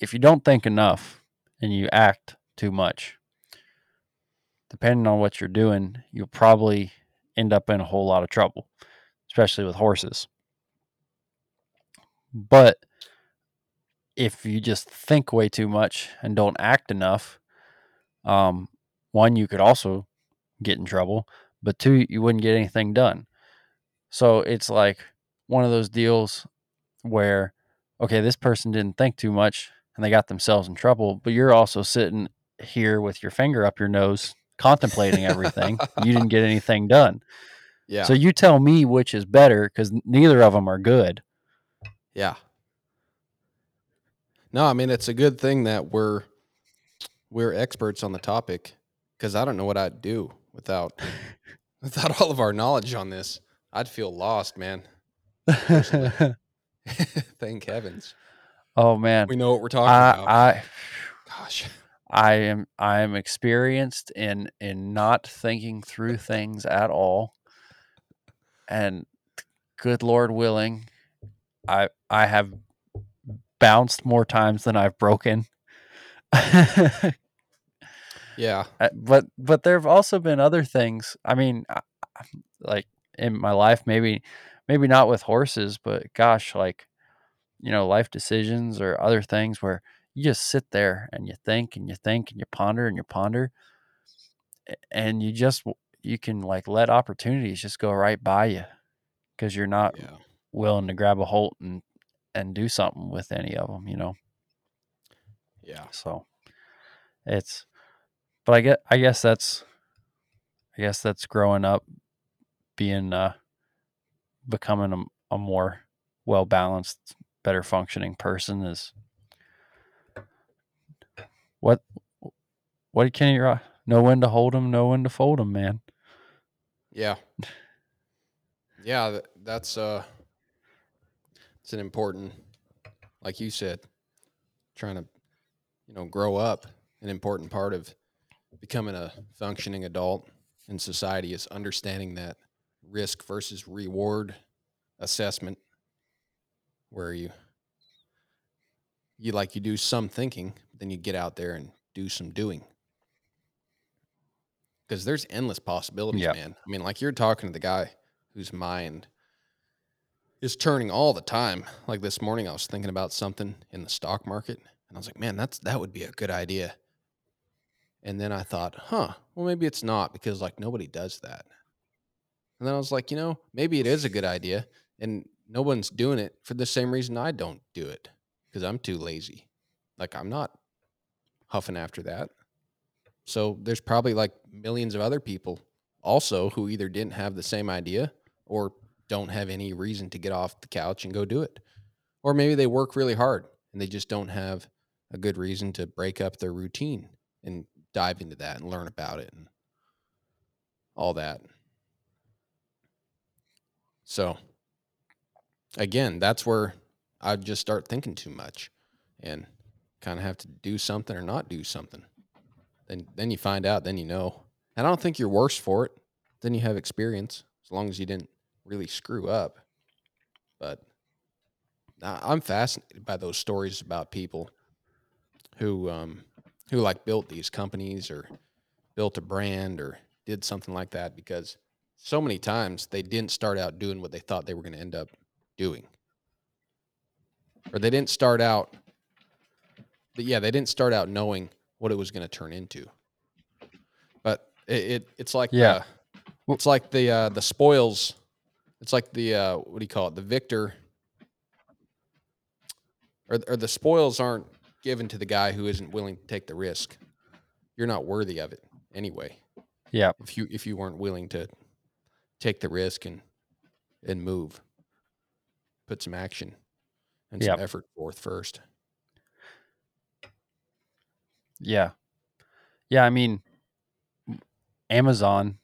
if you don't think enough and you act too much, depending on what you're doing, you'll probably end up in a whole lot of trouble, especially with horses. But if you just think way too much and don't act enough, um, one, you could also get in trouble, but two, you wouldn't get anything done. So it's like one of those deals where, okay, this person didn't think too much and they got themselves in trouble, but you're also sitting here with your finger up your nose contemplating everything. you didn't get anything done. Yeah. So you tell me which is better because neither of them are good. Yeah. No, I mean it's a good thing that we're we're experts on the topic because I don't know what I'd do without without all of our knowledge on this. I'd feel lost, man. Thank heavens. oh man, We know what we're talking I about. I Gosh. I am I am experienced in in not thinking through things at all. And good Lord willing, I I have bounced more times than I've broken. Yeah. Uh, but but there have also been other things. I mean, like in my life, maybe maybe not with horses, but gosh, like you know, life decisions or other things where you just sit there and you think and you think and you ponder and you ponder, and you just you can like let opportunities just go right by you because you're not Yeah. willing to grab a hold and and do something with any of them. You know. Yeah. So it's, but I get, I guess that's, I guess that's growing up, being, uh, becoming a, a more well balanced, better functioning person is what, what can you, uh, know when to hold them, know when to fold them, man. Yeah. Yeah, that's uh it's an important like you said, trying to you know, grow up. An important part of becoming a functioning adult in society is understanding that risk versus reward assessment where you you like you do some thinking, then you get out there and do some doing. Because there's endless possibilities, Yeah. man. I mean, like you're talking to the guy whose mind is turning all the time. Like this morning, I was thinking about something in the stock market, and I was like, man, that's that would be a good idea. And then I thought, huh, well, maybe it's not because like nobody does that. And then I was like, you know, maybe it is a good idea, and no one's doing it for the same reason I don't do it because I'm too lazy. Like I'm not huffing after that. So there's probably like millions of other people also who either didn't have the same idea or don't have any reason to get off the couch and go do it. Or maybe they work really hard and they just don't have a good reason to break up their routine and dive into that and learn about it and all that. So again, that's where I'd just start thinking too much and kind of have to do something or not do something. Then then you find out, then you know. And I don't think you're worse for it Then you have experience, as long as you didn't really screw up. But I'm fascinated by those stories about people who um, who like built these companies or built a brand or did something like that because so many times they didn't start out doing what they thought they were going to end up doing. Or they didn't start out but yeah, they didn't start out knowing what it was going to turn into. But it, it it's like Yeah. the, it's like the uh, the spoils. It's like the uh, what do you call it? The victor, or or the spoils aren't given to the guy who isn't willing to take the risk. You're not worthy of it anyway. Yeah. If you if you weren't willing to take the risk and and move, put some action and some Yep. effort forth first. Yeah. Yeah. I mean, Amazon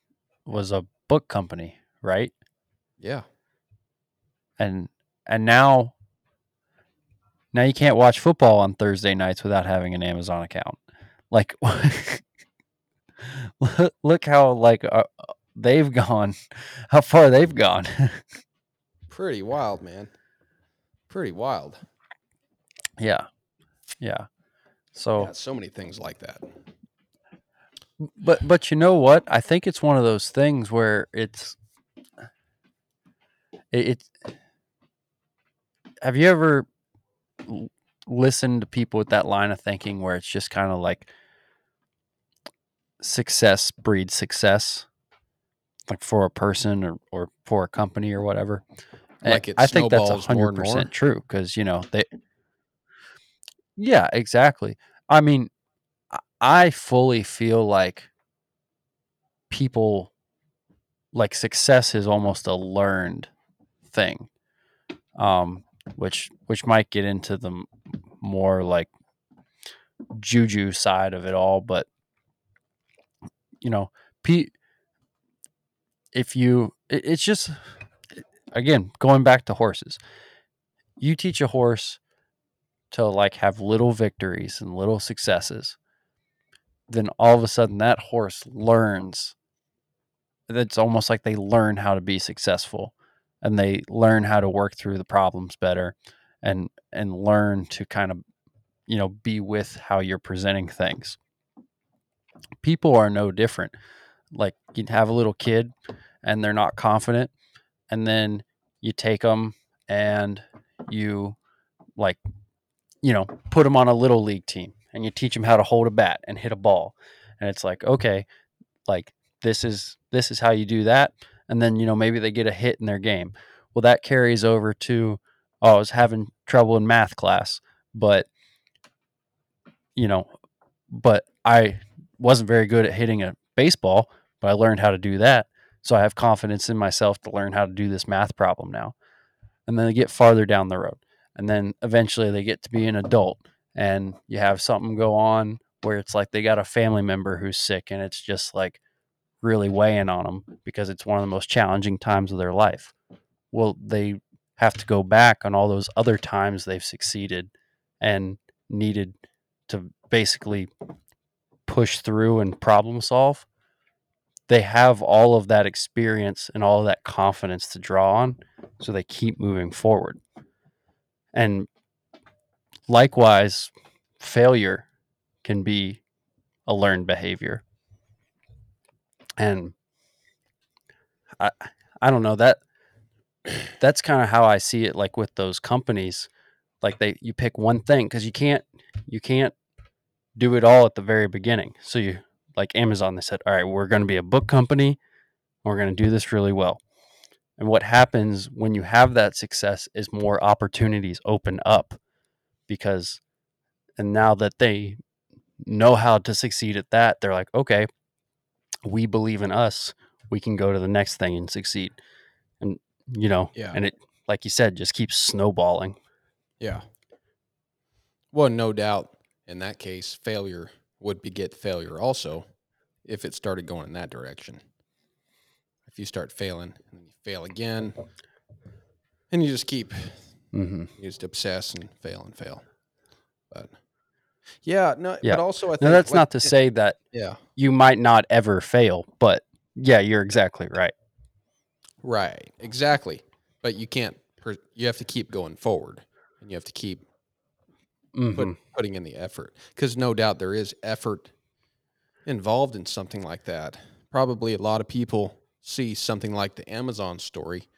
was a book company, right? Yeah. and and now now you can't watch football on Thursday nights without having an Amazon account. Like look- how like uh, they've gone how far they've gone. Pretty wild, man. Pretty wild. yeah. Yeah. So Yeah, so many things like that. But but you know what? I think it's one of those things where it's it, it's have you ever listened to people with that line of thinking where it's just kind of like success breeds success like for a person or, or for a company or whatever Like it i think that's snowballs 100% true because you know they yeah exactly. I mean I- fully feel like people like success is almost a learned thing um which which might get into the more like juju side of it all but you know pe- if you it, it's just again going back to horses you teach a horse to like have little victories and little successes then all of a sudden that horse learns it's almost like they learn how to be successful and they learn how to work through the problems better and and learn to kind of you know be with how you're presenting things. People are no different. Like you have a little kid and they're not confident and then you take them and you like you know put them on a little league team and you teach them how to hold a bat and hit a ball. And it's like okay like this is this is how you do that. And then you know maybe they get a hit in their game. Well that carries over to oh i was having trouble in math class but you know but i wasn't very good at hitting a baseball but i learned how to do that so i have confidence in myself to learn how to do this math problem now. And then they get farther down the road. And then eventually they get to be an adult and you have something go on where it's like they got a family member who's sick and it's just like really weighing on them because it's one of the most challenging times of their life. Well they have to go back on all those other times they've succeeded and needed to basically push through and problem solve they have all of that experience and all of that confidence to draw on so they keep moving forward. And likewise failure can be a learned behavior. And i i don't know that that's kind of how i see it like with those companies. Like they you pick one thing because you can't you can't do it all at the very beginning. So you like amazon they said all right we're going to be a book company we're going to do this really well and what happens when you have that success is more opportunities open up because and now that they know how to succeed at that they're like okay we believe in us we can go to the next thing and succeed and you know Yeah. and it like you said just keeps snowballing Yeah. Well, no doubt in that case, failure would beget failure also if it started going in that direction. If you start failing and then you fail again, and you just keep, mm-hmm. you just obsess and fail and fail. But yeah, no, Yeah. but also I think now that's like- not to say that yeah, you might not ever fail but yeah you're exactly right right, exactly. But you can't. You have to keep going forward, and you have to keep Mhm. put, putting in the effort because no doubt there is effort involved in something like that. Probably a lot of people see something like the Amazon story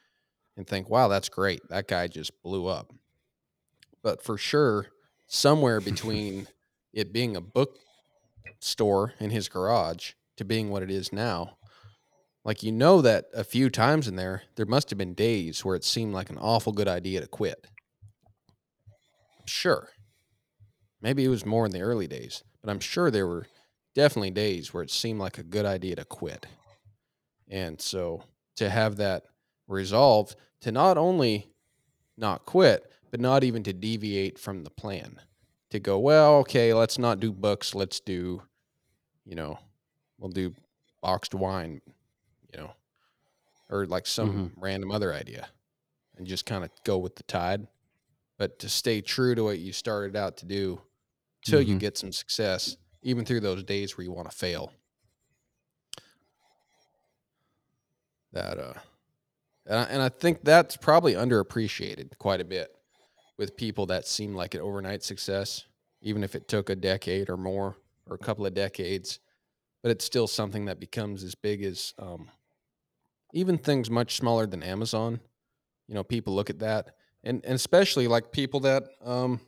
and think, wow, that's great. That guy just blew up. But for sure, somewhere between it being a book store in his garage to being what it is now, like you know that a few times in there, there must have been days where it seemed like an awful good idea to quit. Sure. Maybe it was more in the early days, but I'm sure there were definitely days where it seemed like a good idea to quit. And so to have that resolve to not only not quit, but not even to deviate from the plan, to go, well, okay, let's not do books, let's do, you know, we'll do boxed wine, you know, or like some mm-hmm. random other idea and just kind of go with the tide. But to stay true to what you started out to do till you Mhm. get some success, even through those days where you want to fail. That uh and I, and I think that's probably underappreciated quite a bit with people that seem like an overnight success, even if it took a decade or more or a couple of decades. but it's still something that becomes as big as um, even things much smaller than Amazon. You know, people look at that, and and especially like people that um,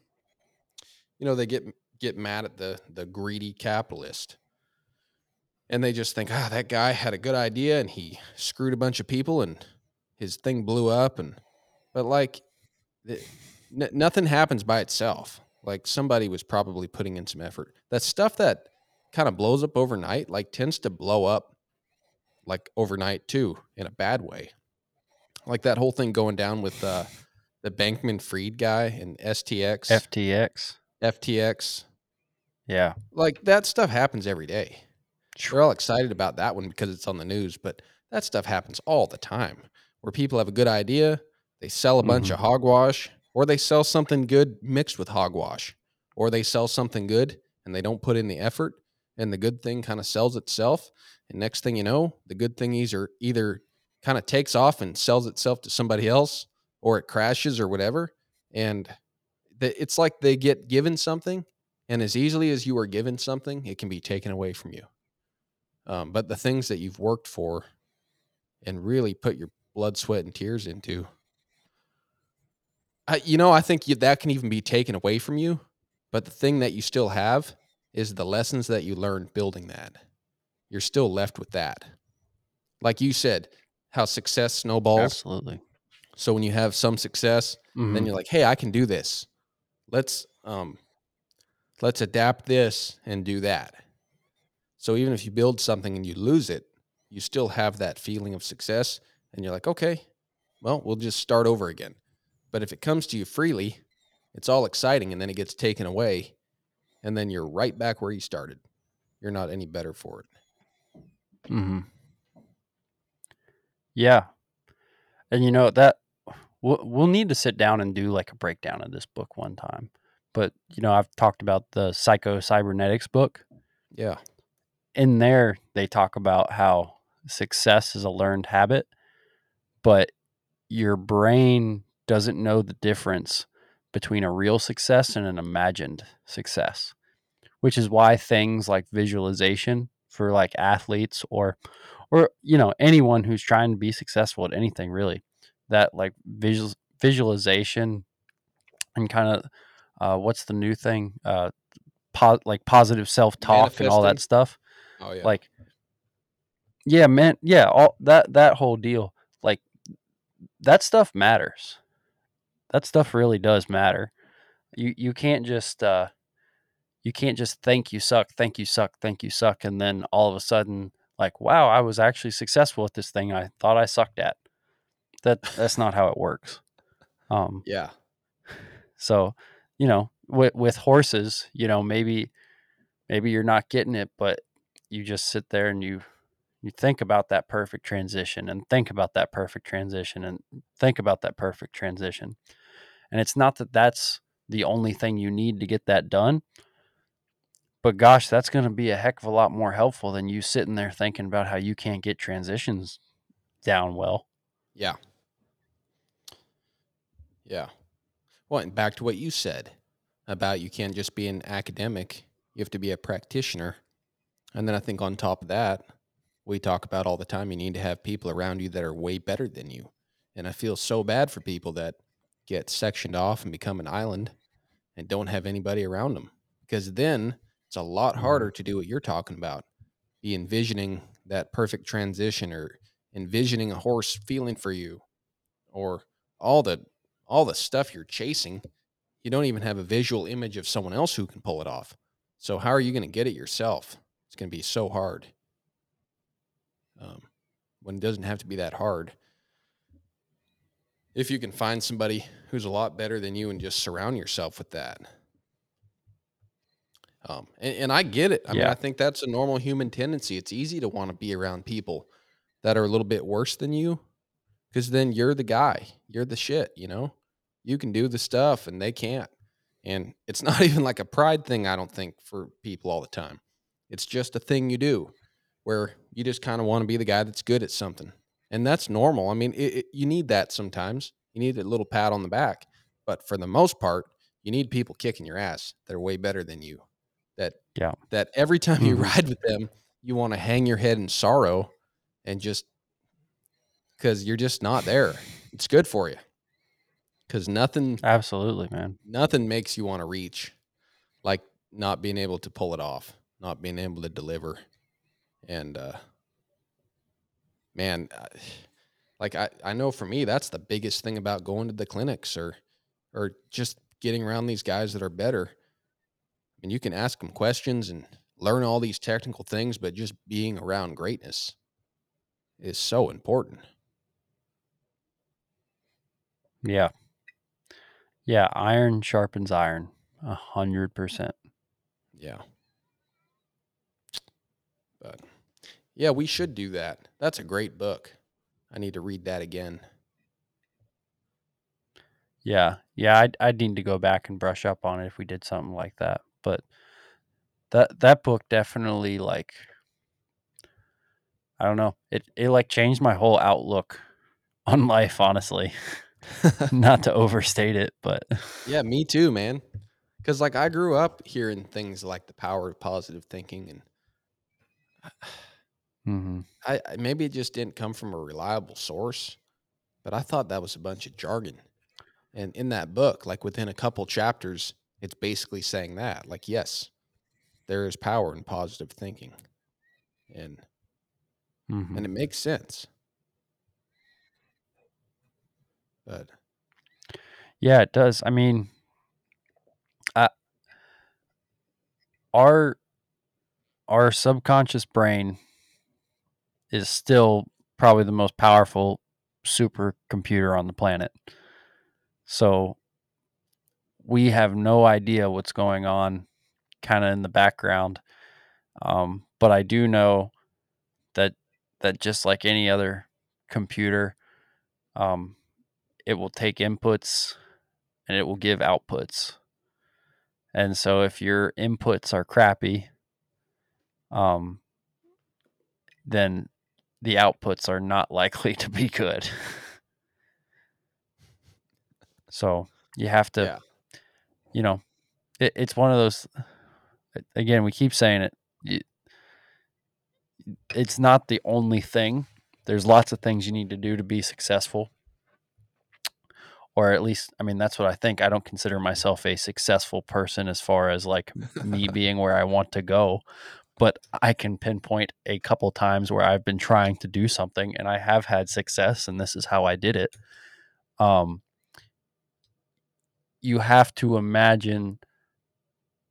you know they get get mad at the the greedy capitalist, and they just think, ah, that guy had a good idea and he screwed a bunch of people and his thing blew up, and but like, n- nothing happens by itself. Like somebody was probably putting in some effort. That stuff that kind of blows up overnight, like tends to blow up like overnight too, in a bad way. Like that whole thing going down with uh, the Bankman Fried guy and STX, FTX. FTX. Yeah. Like that stuff happens every day. We're all excited about that one because it's on the news, but that stuff happens all the time where people have a good idea, they sell a bunch Mhm. of hogwash, or they sell something good mixed with hogwash, or they sell something good and they don't put in the effort, and the good thing kind of sells itself. And next thing you know, the good thing either either kind of takes off and sells itself to somebody else, or it crashes or whatever. And the, it's like they get given something, and as easily as you are given something, it can be taken away from you. Um, but the things that you've worked for and really put your blood, sweat, and tears into, I, you know, I think you, that can even be taken away from you. But the thing that you still have is the lessons that you learned building that. You're still left with that. Like you said, how success snowballs. Absolutely. So when you have some success, then Mhm. you're like, "Hey, I can do this. Let's um let's adapt this and do that." So even if you build something and you lose it, you still have that feeling of success and you're like, "Okay, well, we'll just start over again." But if it comes to you freely, it's all exciting and then it gets taken away and then you're right back where you started. You're not any better for it. hmm Yeah, and you know that we'll, we'll need to sit down and do like a breakdown of this book one time. But you know, I've talked about the psycho cybernetics book. Yeah. In there, they talk about how success is a learned habit, but your brain doesn't know the difference between a real success and an imagined success, which is why things like visualization for like athletes or or you know anyone who's trying to be successful at anything really that like visual visualization and kind of uh, what's the new thing? Uh, po- like positive self-talk and all that stuff. Oh yeah. like yeah man yeah all that that whole deal like that stuff matters. That stuff really does matter. You you can't just uh you can't just think you suck think you suck think you suck and then all of a sudden like wow i was actually successful at this thing i thought i sucked at. That that's not how it works. Um yeah. so you know with with horses you know maybe maybe you're not getting it but you just sit there and you you think about that perfect transition and think about that perfect transition and think about that perfect transition and it's not that that's the only thing you need to get that done but gosh that's going to be a heck of a lot more helpful than you sitting there thinking about how you can't get transitions down well Yeah. Yeah. Well, and back to what you said about you can't just be an academic, you have to be a practitioner. And then I think on top of that, we talk about all the time you need to have people around you that are way better than you. And I feel so bad for people that get sectioned off and become an island and don't have anybody around them because then it's a lot Mhm. harder to do what you're talking about. Be envisioning that perfect transition or envisioning a horse feeling for you or all the all the stuff you're chasing you don't even have a visual image of someone else who can pull it off. So how are you going to get it yourself? It's going to be so hard. Um, when it doesn't have to be that hard. If you can find somebody who's a lot better than you and just surround yourself with that. Um, and, and i get it. I mean i think that's a normal human tendency. It's easy to want to be around people that are a little bit worse than you because then you're the guy. You're the shit you know you can do the stuff and they can't. And it's not even like a pride thing i don't think for people all the time. It's just a thing you do where you just kind of want to be the guy that's good at something. And that's normal. I mean it, it, you need that sometimes. You need a little pat on the back. But for the most part you need people kicking your ass that are way better than you. That Yeah. that every time you Mhm. ride with them you want to hang your head in sorrow and just because you're just not there. It's good for you because nothing, Absolutely, man. nothing makes you want to reach like not being able to pull it off, not being able to deliver, and uh, man, I- like I, I know for me that's the biggest thing about going to the clinics or or just getting around these guys that are better. I mean, you can ask them questions and learn all these technical things, but just being around greatness is so important. Yeah. Yeah, iron sharpens iron. A hundred percent. Yeah. But yeah, we should do that. That's a great book. I need to read that again. Yeah. Yeah, I'd I'd need to go back and brush up on it if we did something like that. But that that book definitely like I don't know. It it like changed my whole outlook on life, honestly. Not to overstate it, but Yeah, me too, man. Because like I grew up hearing things like the power of positive thinking, and Mhm. I, I maybe it just didn't come from a reliable source, but I thought that was a bunch of jargon. And in that book, like within a couple chapters, it's basically saying that, like, yes, there is power in positive thinking, and Mhm. and it makes sense. But Yeah, it does. I mean, our our subconscious brain is still probably the most powerful supercomputer on the planet. So we have no idea what's going on kind of in the background. Um, but I do know that that just like any other computer, um, it will take inputs and it will give outputs. And so if your inputs are crappy, um, then the outputs are not likely to be good. so you have to, yeah, you know, it, it's one of those. Again, we keep saying it. you- It's not the only thing. There's lots of things you need to do to be successful. Or at least, I mean, that's what I think. I don't consider myself a successful person as far as like me being where I want to go. But I can pinpoint a couple times where I've been trying to do something and I have had success, and this is how I did it. Um, you have to imagine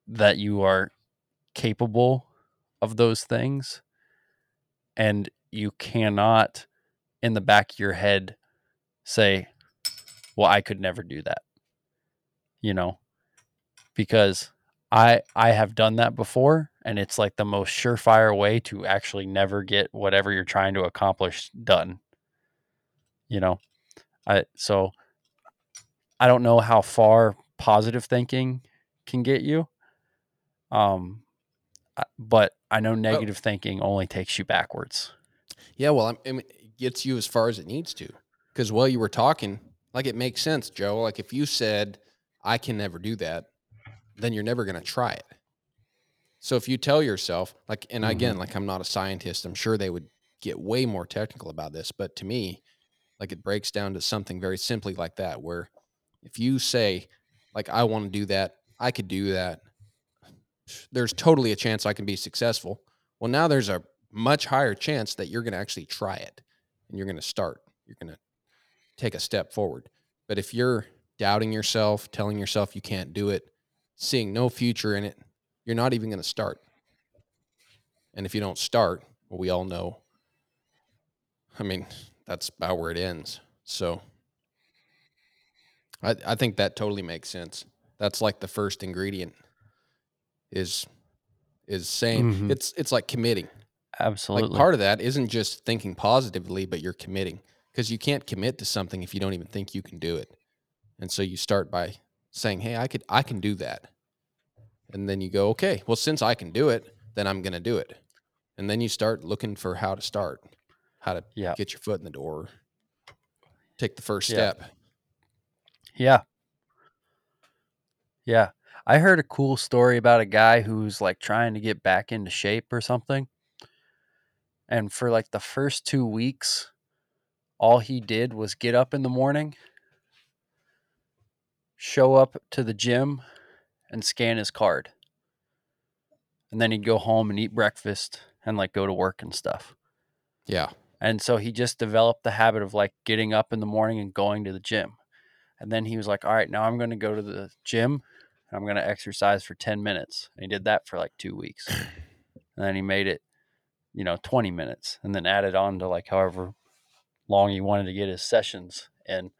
that you are capable of those things, and you cannot, in the back of your head, say, "Well, I could never do that," you know, because I I have done that before and it's like the most surefire way to actually never get whatever you're trying to accomplish done. You know. I so I don't know how far positive thinking can get you. Um but I know negative thinking only takes you backwards. yeah. Well, I'm, I mean, it gets you as far as it needs to. Because while you were talking, like it makes sense, Joe. Like if you said, "I can never do that," then you're never going to try it. So if you tell yourself, like, and again, mm-hmm. like I'm not a scientist, I'm sure they would get way more technical about this, but to me, like it breaks down to something very simply like that, where if you say, like, I want to do that, I could do that, there's totally a chance I can be successful. Well, now there's a much higher chance that you're going to actually try it and you're going to start. You're going to take a step forward. But if you're doubting yourself, telling yourself you can't do it, seeing no future in it, you're not even going to start. And if you don't start, well, we all know. I mean, that's about where it ends. So I, I think that totally makes sense. That's like the first ingredient is is saying Mhm. it's it's like committing. Absolutely. Like part of that isn't just thinking positively, but you're committing because you can't commit to something if you don't even think you can do it. And so you start by saying, "Hey, I could I can do that." And then you go, "Okay, well since I can do it, then I'm going to do it." And then you start looking for how to start, how to Yeah. get your foot in the door, take the first Yeah. step. Yeah. Yeah. I heard a cool story about a guy who's like trying to get back into shape or something. And for like the first two weeks, all he did was get up in the morning, show up to the gym, and scan his card. And then he'd go home and eat breakfast and like go to work and stuff. Yeah. And so he just developed the habit of like getting up in the morning and going to the gym. And then he was like, all right, now I'm going to go to the gym and I'm going to exercise for 10 minutes. And he did that for like two weeks. and then he made it, you know, 20 minutes and then added on to like however long he wanted to get his sessions and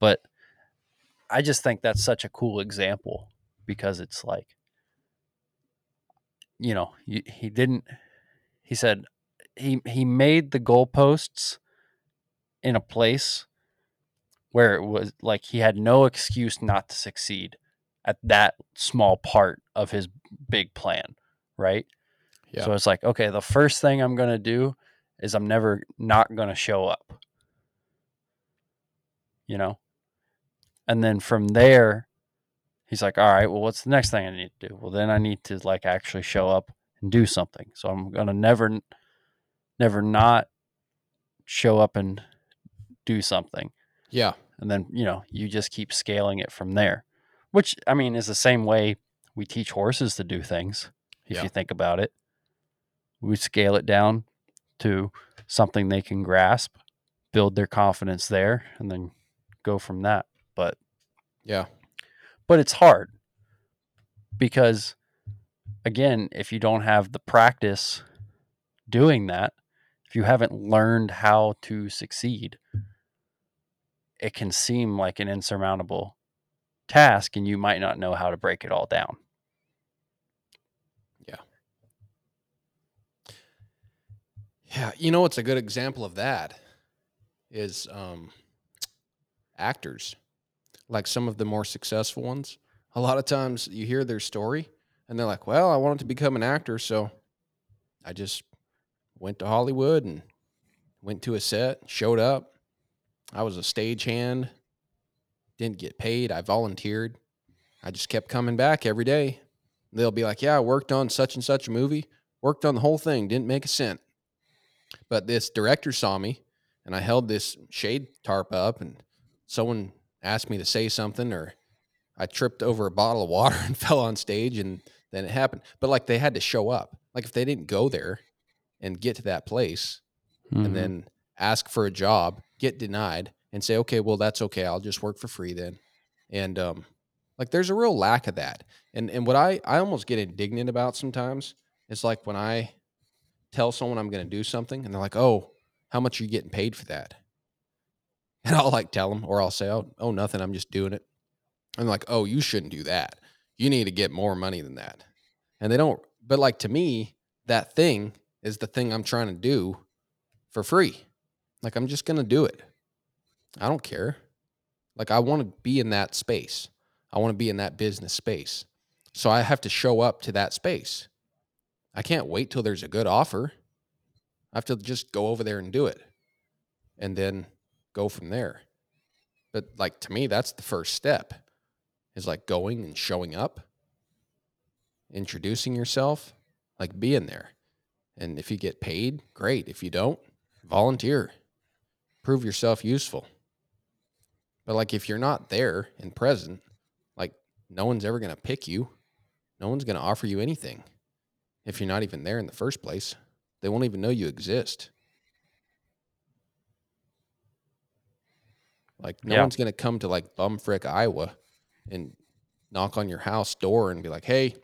But I just think that's such a cool example because it's like, you know, he, he didn't, he said, he, he made the goalposts in a place where it was like he had no excuse not to succeed at that small part of his big plan, right? Yeah. So it's like, okay, the first thing I'm going to do is I'm never not going to show up. You know? And then from there, he's like, all right, well, what's the next thing I need to do? Well, then I need to like actually show up and do something. So I'm going to never, never not show up and do something Yeah. and then you know you just keep scaling it from there which i mean is the same way we teach horses to do things if Yeah. you think about it we scale it down to something they can grasp build their confidence there and then go from that but Yeah. but it's hard because again if you don't have the practice doing that if you haven't learned how to succeed it can seem like an insurmountable task and you might not know how to break it all down Yeah. You know what's a good example of that is um, actors, like some of the more successful ones. A lot of times you hear their story and they're like, well, I wanted to become an actor. So I just went to Hollywood and went to a set, showed up. I was a stagehand, didn't get paid. I volunteered. I just kept coming back every day. They'll be like, yeah, I worked on such and such a movie, worked on the whole thing, didn't make a cent. But this director saw me and I held this shade tarp up and someone asked me to say something or I tripped over a bottle of water and fell on stage and then it happened. But like they had to show up. Like if they didn't go there and get to that place Mhm. and then ask for a job, get denied, and say, okay, well, that's okay. I'll just work for free then. And um, like there's a real lack of that. And and what I I almost get indignant about sometimes is like when I tell someone I'm going to do something and they're like, oh, how much are you getting paid for that? And I'll like tell them, or I'll say, oh, oh, nothing. I'm just doing it. And like, oh, you shouldn't do that. You need to get more money than that. And they don't. But like to me, that thing is the thing I'm trying to do for free. Like I'm just gonna do it. I don't care. Like I want to be in that space. I want to be in that business space. So I have to show up to that space. I can't wait till there's a good offer. I have to just go over there and do it. And then go from there. But like to me, that's the first step. Is like going and showing up, introducing yourself, like being there. And if you get paid, great. If you don't, volunteer. Prove yourself useful. But like if you're not there and present, like no one's ever going to pick you. No one's going to offer you anything. If you're not even there in the first place, they won't even know you exist. Like no Yeah. one's to come to like Bumfrick, Iowa and knock on your house door and be like, "Hey,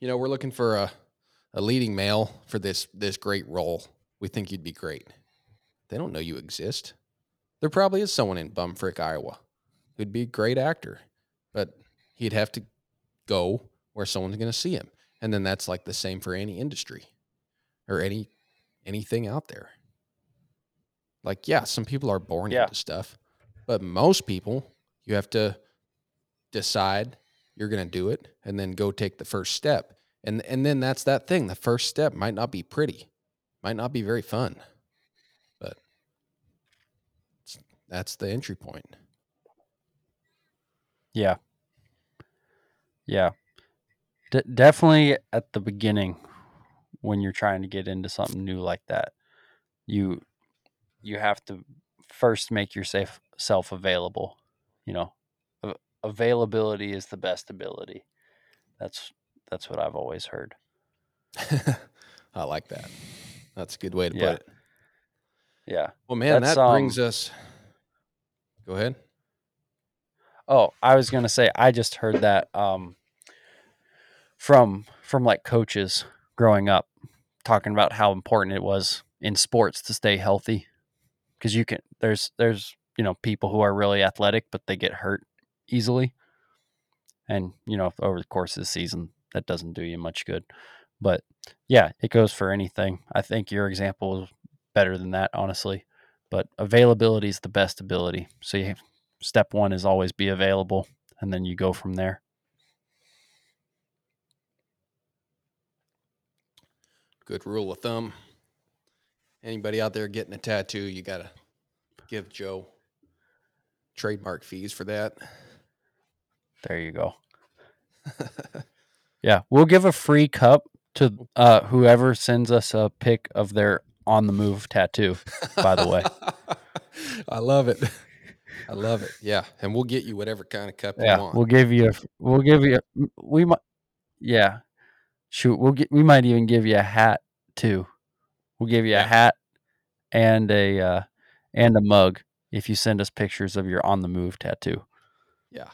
you know, we're looking for a a leading male for this this great role. We think you'd be great." They don't know you exist. There probably is someone in Bumfrick, Iowa, who'd be a great actor, but he'd have to go where someone's going to see him. And then that's like the same for any industry or any anything out there. Like, yeah, some people are born Yeah. into stuff, but most people, you have to decide you're going to do it and then go take the first step. And and then that's that thing. The first step might not be pretty, might not be very fun, but it's, that's the entry point. Yeah. Yeah. D- definitely at the beginning, when you're trying to get into something new like that. You you have to first make yourself self available. You know, availability is the best ability. That's that's what I've always heard. I like that. That's a good way to Yeah. put it. Yeah. Well, man, That's, that brings um, us. Go ahead. Oh, I was gonna say I just heard that um, from from like coaches growing up, talking about how important it was in sports to stay healthy, because you can there's there's you know people who are really athletic but they get hurt easily, and you know over the course of the season that doesn't do you much good. But yeah, it goes for anything. I think your example is better than that, honestly. But availability is the best ability. So you step one is always be available, and then you go from there. Good rule of thumb. Anybody out there getting a tattoo, you got to give Joe trademark fees for that. There you go. Yeah, we'll give a free cup to uh, whoever sends us a pic of their on the move tattoo. By the way. I love it. I love it. Yeah, and we'll get you whatever kind of cup Yeah, you want. we'll give you a we'll give you a, we might yeah. Shoot, we'll get we might even give you a hat too. We'll give you a hat and a uh, and a mug if you send us pictures of your on the move tattoo. Yeah.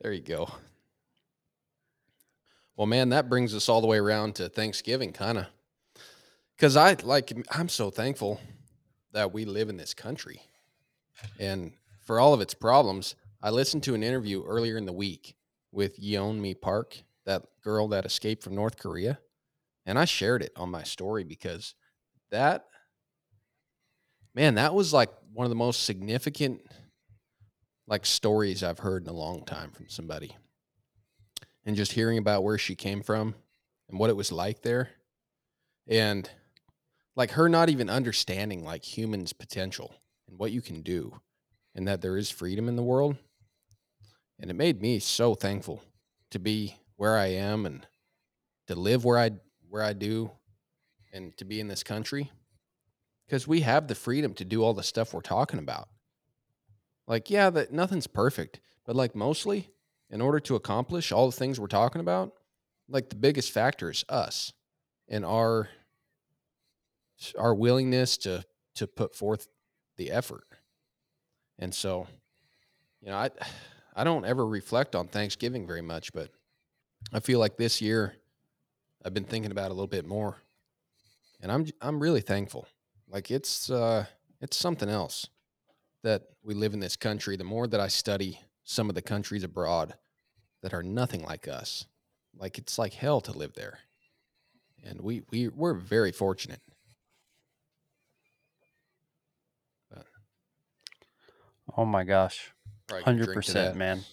There you go. Well, man, that brings us all the way around to Thanksgiving, kind of. Because I like, I'm so thankful that we live in this country. And for all of its problems, I listened to an interview earlier in the week with Yeon Mi Park, that girl that escaped from North Korea. And I shared it on my story because that, man, that was like one of the most significant like stories I've heard in a long time from somebody. And just hearing about where she came from and what it was like there. And like her not even understanding like humans' potential and what you can do and that there is freedom in the world. And it made me so thankful to be where I am and to live where I where I do and to be in this country because we have the freedom to do all the stuff we're talking about. Like, yeah, that nothing's perfect, but like mostly, in order to accomplish all the things we're talking about, like the biggest factor is us and our our willingness to to put forth the effort. And so, you know, I I don't ever reflect on Thanksgiving very much, but I feel like this year I've been thinking about it a little bit more. And I'm I'm really thankful. Like it's uh it's something else that we live in this country, the more that I study some of the countries abroad that are nothing like us, like it's like hell to live there. And we, we we're very fortunate. Oh my gosh. hundred percent, man.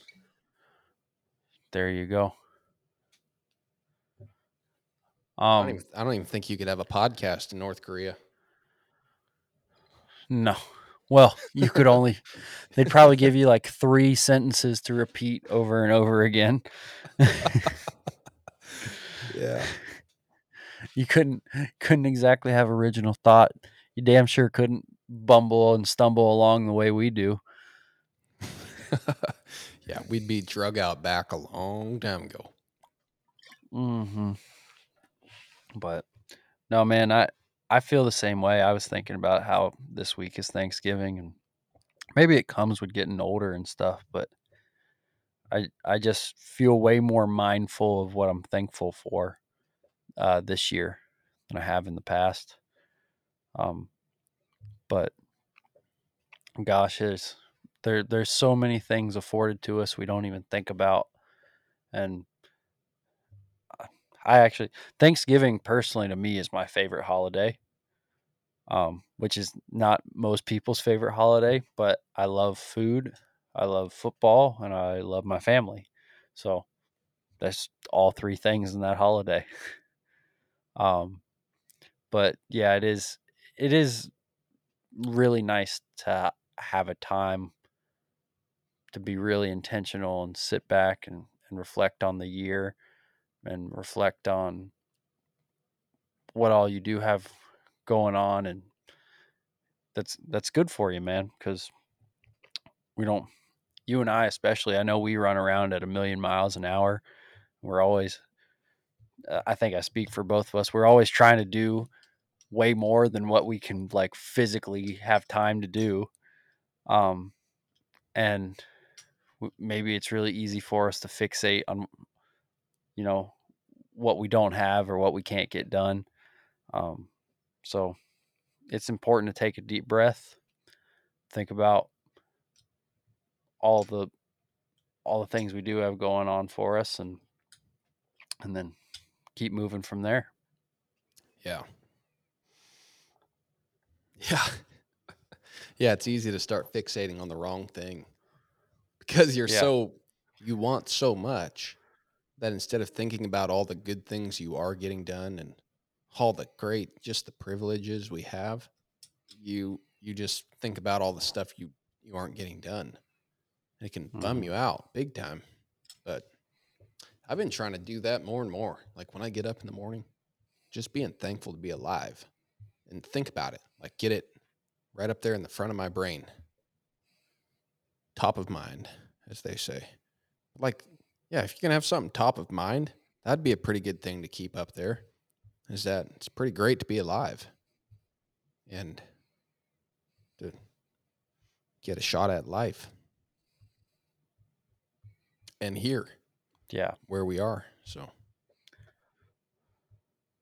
There you go. I don't, Um, even, I don't even think you could have a podcast in North Korea. no. Well, you could only they'd probably give you like three sentences to repeat over and over again. Yeah. you couldn't couldn't exactly have original thought. You damn sure couldn't bumble and stumble along the way we do. yeah, we'd be drug out back a long time ago. Mm hmm But no, man, I I feel the same way. I was thinking about how this week is Thanksgiving, and maybe it comes with getting older and stuff. But I I just feel way more mindful of what I'm thankful for uh, this year than I have in the past. Um, but gosh, there's there there's so many things afforded to us we don't even think about, and I actually Thanksgiving personally to me is my favorite holiday. Um, which is not most people's favorite holiday, but I love food, I love football, and I love my family. So that's all three things in that holiday. Um, but yeah, it is it is really nice to have a time to be really intentional and sit back and, and reflect on the year and reflect on what all you do have going on and that's that's good for you man because we don't you and i especially i know we run around at a million miles an hour. We're always uh, i think i speak for both of us we're always trying to do way more than what we can like physically have time to do. Um and maybe it's really easy for us to fixate on you know what we don't have or what we can't get done um so it's important to take a deep breath think about all the all the things we do have going on for us and and then keep moving from there Yeah. Yeah. yeah, it's easy to start fixating on the wrong thing because you're Yeah. so you want so much that instead of thinking about all the good things you are getting done and all the great just the privileges we have, you you just think about all the stuff you you aren't getting done. It can bum Mhm. you out big time. But I've been trying to do that more and more. Like when I get up in the morning, just being thankful to be alive and think about it. Like get it right up there in the front of my brain. Top of mind, as they say. Like, yeah, if you can have something top of mind, that'd be a pretty good thing to keep up there. Is that it's pretty great to be alive and to get a shot at life. And here yeah where we are. So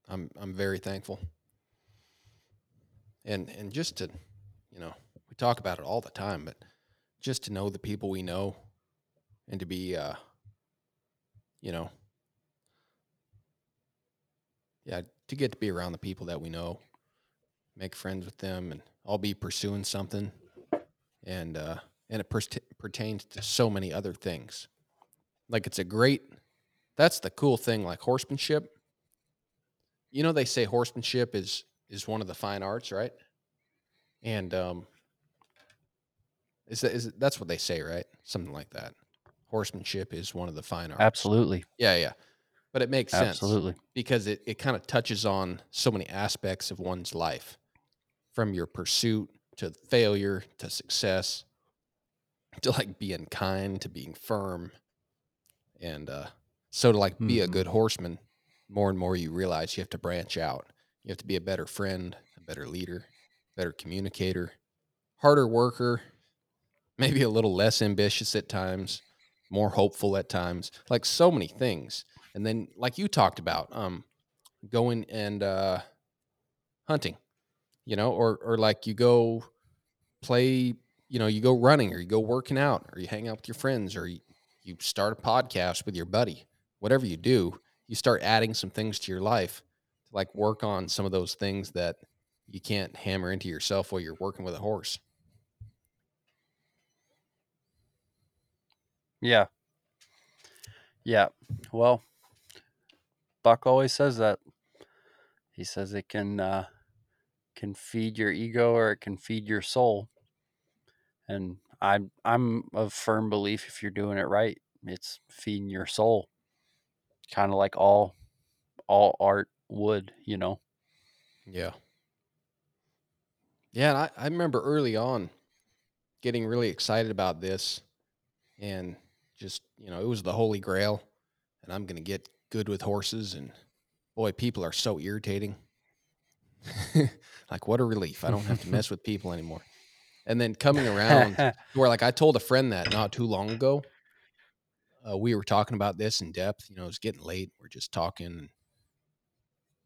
I'm I'm very thankful. And and just to, you know, we talk about it all the time, but just to know the people we know and to be uh you know yeah, to get to be around the people that we know, make friends with them and all be pursuing something. And uh and it pers- pertains to so many other things. Like it's a great that's the cool thing like horsemanship. You know they say horsemanship is is one of the fine arts right? And um is that is that's what they say right? Something like that horsemanship is one of the fine arts. Absolutely. Yeah yeah. But it makes sense absolutely. because it, it kind of touches on so many aspects of one's life from your pursuit to failure to success to like being kind to being firm and uh so to like be a Mhm. good horseman more and more you realize you have to branch out. You have to be a better friend a better leader better communicator harder worker maybe a little less ambitious at times more hopeful at times like so many things. And then like you talked about um going and uh hunting you know or or like you go play you know you go running or you go working out or you hang out with your friends or you, you start a podcast with your buddy whatever you do you start adding some things to your life to like work on some of those things that you can't hammer into yourself while you're working with a horse Yeah. Yeah. Well, Buck always says that. He says it can uh, can feed your ego or it can feed your soul. And I'm I'm of firm belief if you're doing it right, it's feeding your soul. Kind of like all all art would, you know. Yeah. Yeah, and I, I remember early on getting really excited about this and just, you know, it was the holy grail and I'm going to get good with horses and boy, people are so irritating. like what a relief. I don't have to mess with people anymore. And then coming around to where like I told a friend that not too long ago. Uh, we were talking about this in depth, you know, it's getting late. We're just talking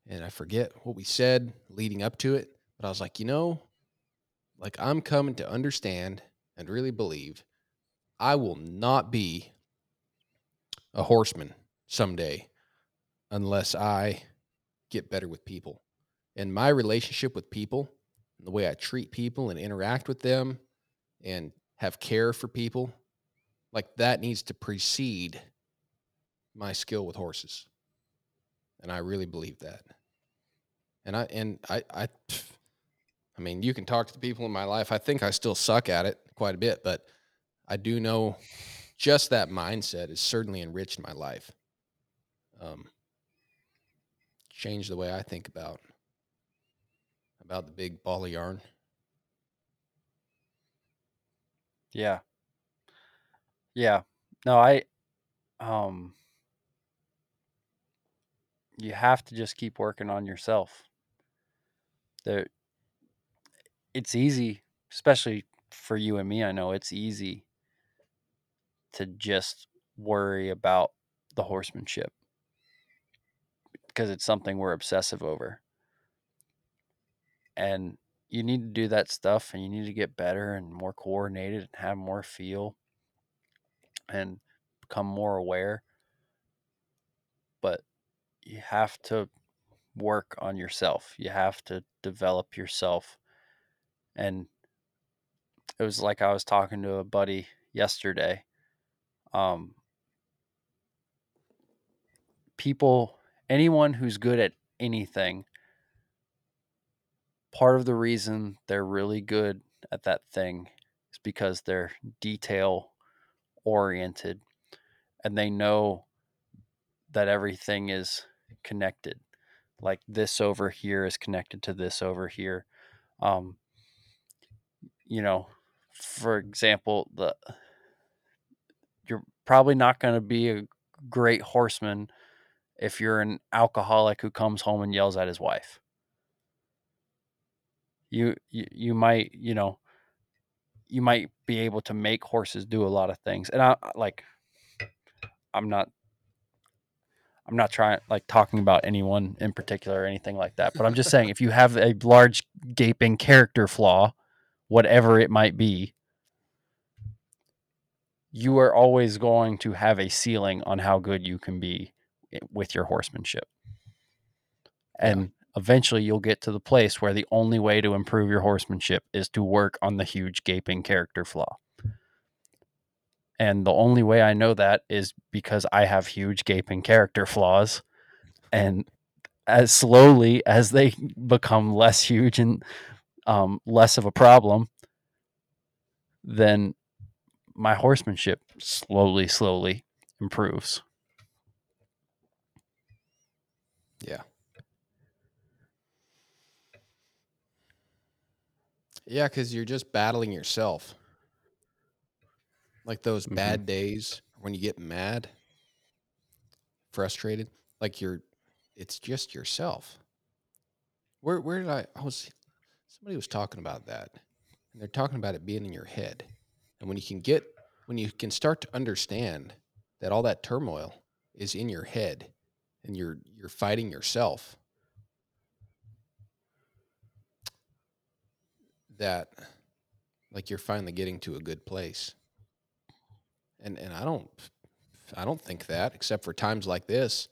and I forget what we said leading up to it, but I was like, you know, like I'm coming to understand and really believe I will not be a horseman someday unless I get better with people. And my relationship with people, the way I treat people and interact with them and have care for people, like that needs to precede my skill with horses. And I really believe that. And I and I I I mean, you can talk to the people in my life. I think I still suck at it quite a bit, but I do know just that mindset has certainly enriched my life. Um, changed the way I think about about the big ball of yarn. Yeah. Yeah. No, I um you have to just keep working on yourself. There it's easy, especially for you and me, I know it's easy to just worry about the horsemanship because it's something we're obsessive over. And you need to do that stuff and you need to get better and more coordinated and have more feel and become more aware. But you have to work on yourself. You have to develop yourself. And it was like I was talking to a buddy yesterday. Um, people, anyone who's good at anything, part of the reason they're really good at that thing is because they're detail oriented and they know that everything is connected. Like this over here is connected to this over here. Um, you know, for example, the probably not going to be a great horseman if you're an alcoholic who comes home and yells at his wife. You, you you might, you know, you might be able to make horses do a lot of things. And I like I'm not I'm not trying like talking about anyone in particular or anything like that, but I'm just saying if you have a large gaping character flaw, whatever it might be, you are always going to have a ceiling on how good you can be with your horsemanship. And yeah. eventually you'll get to the place where the only way to improve your horsemanship is to work on the huge gaping character flaw. And the only way I know that is because I have huge gaping character flaws. And as slowly as they become less huge and um, less of a problem, then my horsemanship slowly, slowly improves. Yeah. Yeah, because you're just battling yourself. Like those mm-hmm. bad days when you get mad, frustrated, like you're, it's just yourself. Where where did I? I was somebody was talking about that, and they're talking about it being in your head. And when you can get, when you can start to understand that all that turmoil is in your head and you're you're fighting yourself that like you're finally getting to a good place. And and i don't i don't think that except for times like this.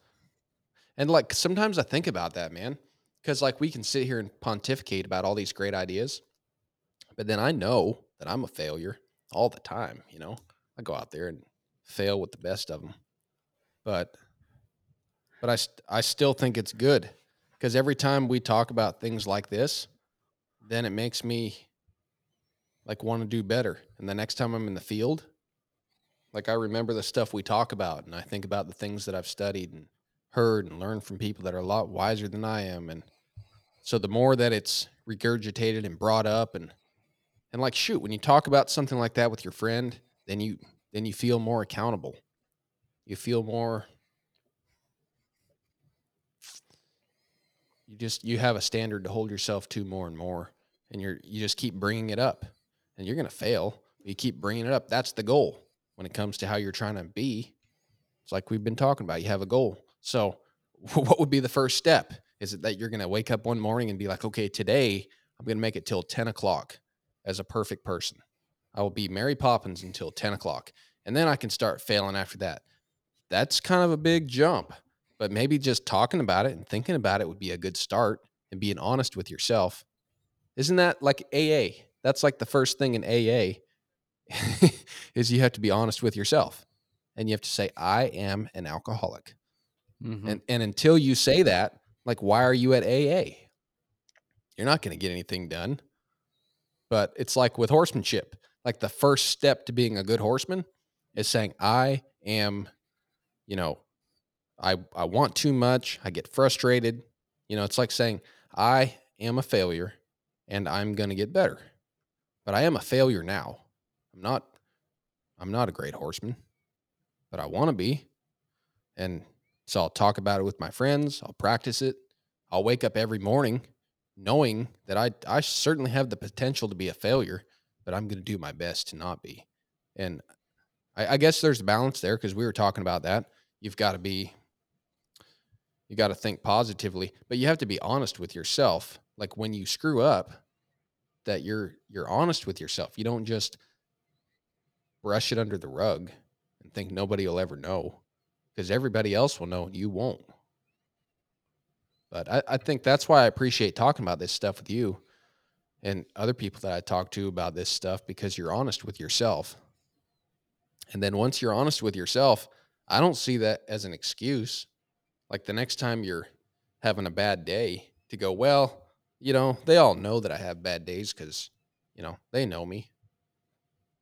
And like sometimes i think about that man because like we can sit here and pontificate about all these great ideas but then i know that i'm a failure all the time. You know, I go out there and fail with the best of them, but but I I still think it's good because every time we talk about things like this, then it makes me like want to do better. And the next time I'm in the field, like I remember the stuff we talk about, and I think about the things that I've studied and heard and learned from people that are a lot wiser than I am, and so the more that it's regurgitated and brought up and and like shoot, when you talk about something like that with your friend, then you then you feel more accountable. You feel more you just you have a standard to hold yourself to more and more and you're you just keep bringing it up and you're going to fail you keep bringing it up. That's the goal when it comes to how you're trying to be. It's like we've been talking about you have a goal. So what would be the first step? Is it that you're going to wake up one morning and be like okay today i'm going to make it till 10 o'clock as a perfect person. I will be Mary Poppins until 10 o'clock. And then I can start failing after that. That's kind of a big jump, but maybe just talking about it and thinking about it would be a good start and being honest with yourself. Isn't that like AA? That's like the first thing in AA is you have to be honest with yourself. And you have to say, I am an alcoholic. Mm-hmm. And and until you say that, like why are you at AA? You're not going to get anything done. But it's like with horsemanship, like the first step to being a good horseman is saying, I am, you know, I, I want too much. I get frustrated. You know, it's like saying, I am a failure and I'm going to get better. But I am a failure now. I'm not I'm not a great horseman, but I want to be. And so I'll talk about it with my friends, I'll practice it. I'll wake up every morning knowing that I I certainly have the potential to be a failure, but I'm going to do my best to not be. And I, I guess there's a balance there because we were talking about that. You've got to be you got to think positively, but you have to be honest with yourself. Like when you screw up, that you're you're honest with yourself. You don't just brush it under the rug and think nobody will ever know because everybody else will know and you won't. But I, I think that's why I appreciate talking about this stuff with you and other people that I talk to about this stuff because you're honest with yourself. And then once you're honest with yourself, I don't see that as an excuse. Like the next time you're having a bad day to go, well, you know, they all know that I have bad days because, you know, they know me.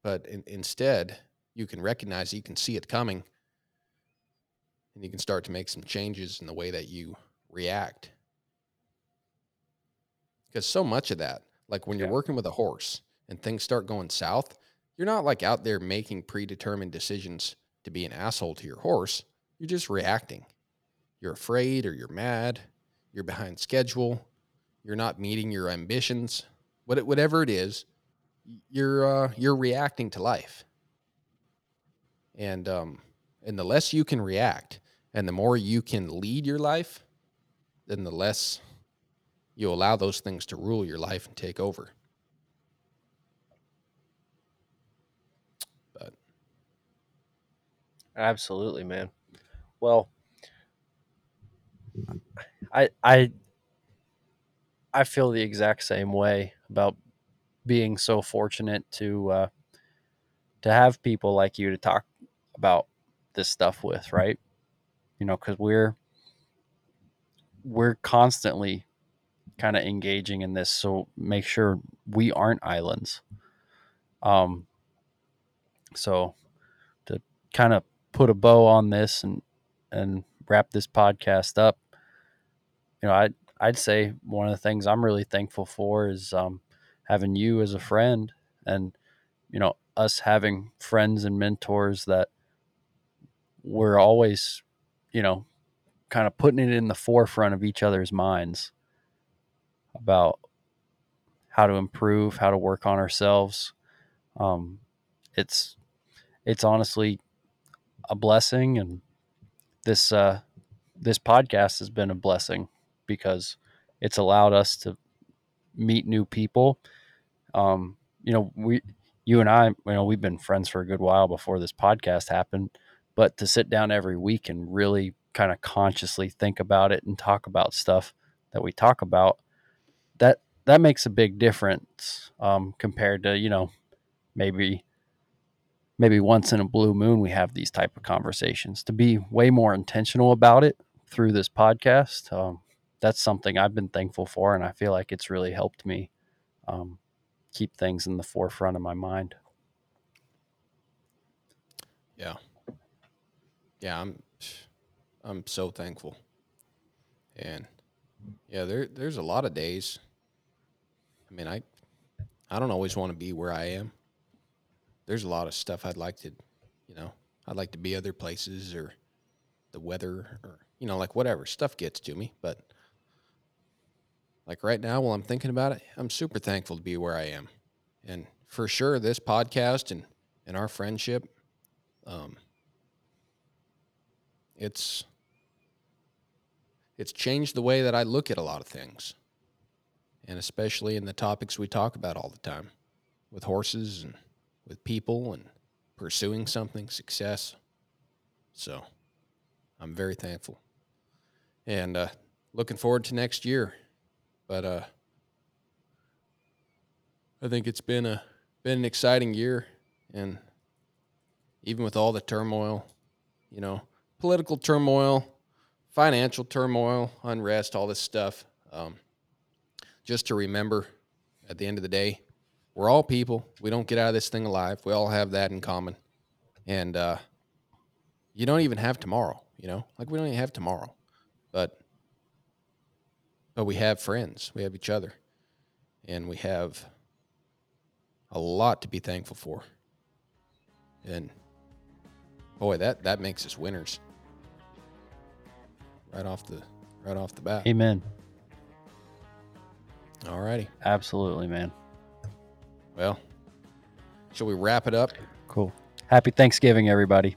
But in, instead, you can recognize, you can see it coming, and you can start to make some changes in the way that you react. Because so much of that, like when you're Yeah. working with a horse and things start going south, you're not like out there making predetermined decisions to be an asshole to your horse. You're just reacting. You're afraid or you're mad. You're behind schedule. You're not meeting your ambitions. What it- whatever it is, you're uh, you're reacting to life. And um, and the less you can react, and the more you can lead your life, then the less you allow those things to rule your life and take over. But Absolutely, man. Well, I I I feel the exact same way about being so fortunate to uh, to have people like you to talk about this stuff with, right? You know, because we're we're constantly kind of engaging in this, so make sure we aren't islands. Um, so to kind of put a bow on this and and wrap this podcast up, you know, I'd I'd say one of the things I'm really thankful for is um, having you as a friend, and you know, us having friends and mentors that we're always, you know, kind of putting it in the forefront of each other's minds about how to improve, how to work on ourselves. Um, it's it's honestly a blessing, and this uh, this podcast has been a blessing because it's allowed us to meet new people. Um, you know, we you and I, you know, we've been friends for a good while before this podcast happened, but to sit down every week and really kind of consciously think about it and talk about stuff that we talk about, that that makes a big difference um, compared to you know maybe maybe once in a blue moon we have these type of conversations. To be way more intentional about it through this podcast um, that's something i've been thankful for and i feel like it's really helped me um, keep things in the forefront of my mind. Yeah, yeah, I'm I'm so thankful. And yeah, there there's a lot of days. I mean, I I don't always want to be where I am. There's a lot of stuff I'd like to, you know, I'd like to be other places or the weather or you know, like whatever. Stuff gets to me, but like right now while I'm thinking about it, I'm super thankful to be where I am. And for sure this podcast and and our friendship um it's it's changed the way that I look at a lot of things. And especially in the topics we talk about all the time with horses and with people and pursuing something, success. So I'm very thankful. And uh, looking forward to next year. But uh, I think it's been a been an exciting year and even with all the turmoil, you know, political turmoil, financial turmoil, unrest, all this stuff. Um, just to remember at the end of the day, we're all people. We don't get out of this thing alive. We all have that in common. And uh, you don't even have tomorrow, you know? Like we don't even have tomorrow. But but we have friends, we have each other, and we have a lot to be thankful for. And boy, that that makes us winners right off the right off the bat. Amen. All righty. Absolutely, man. Well, shall we wrap it up? Cool. Happy Thanksgiving, everybody.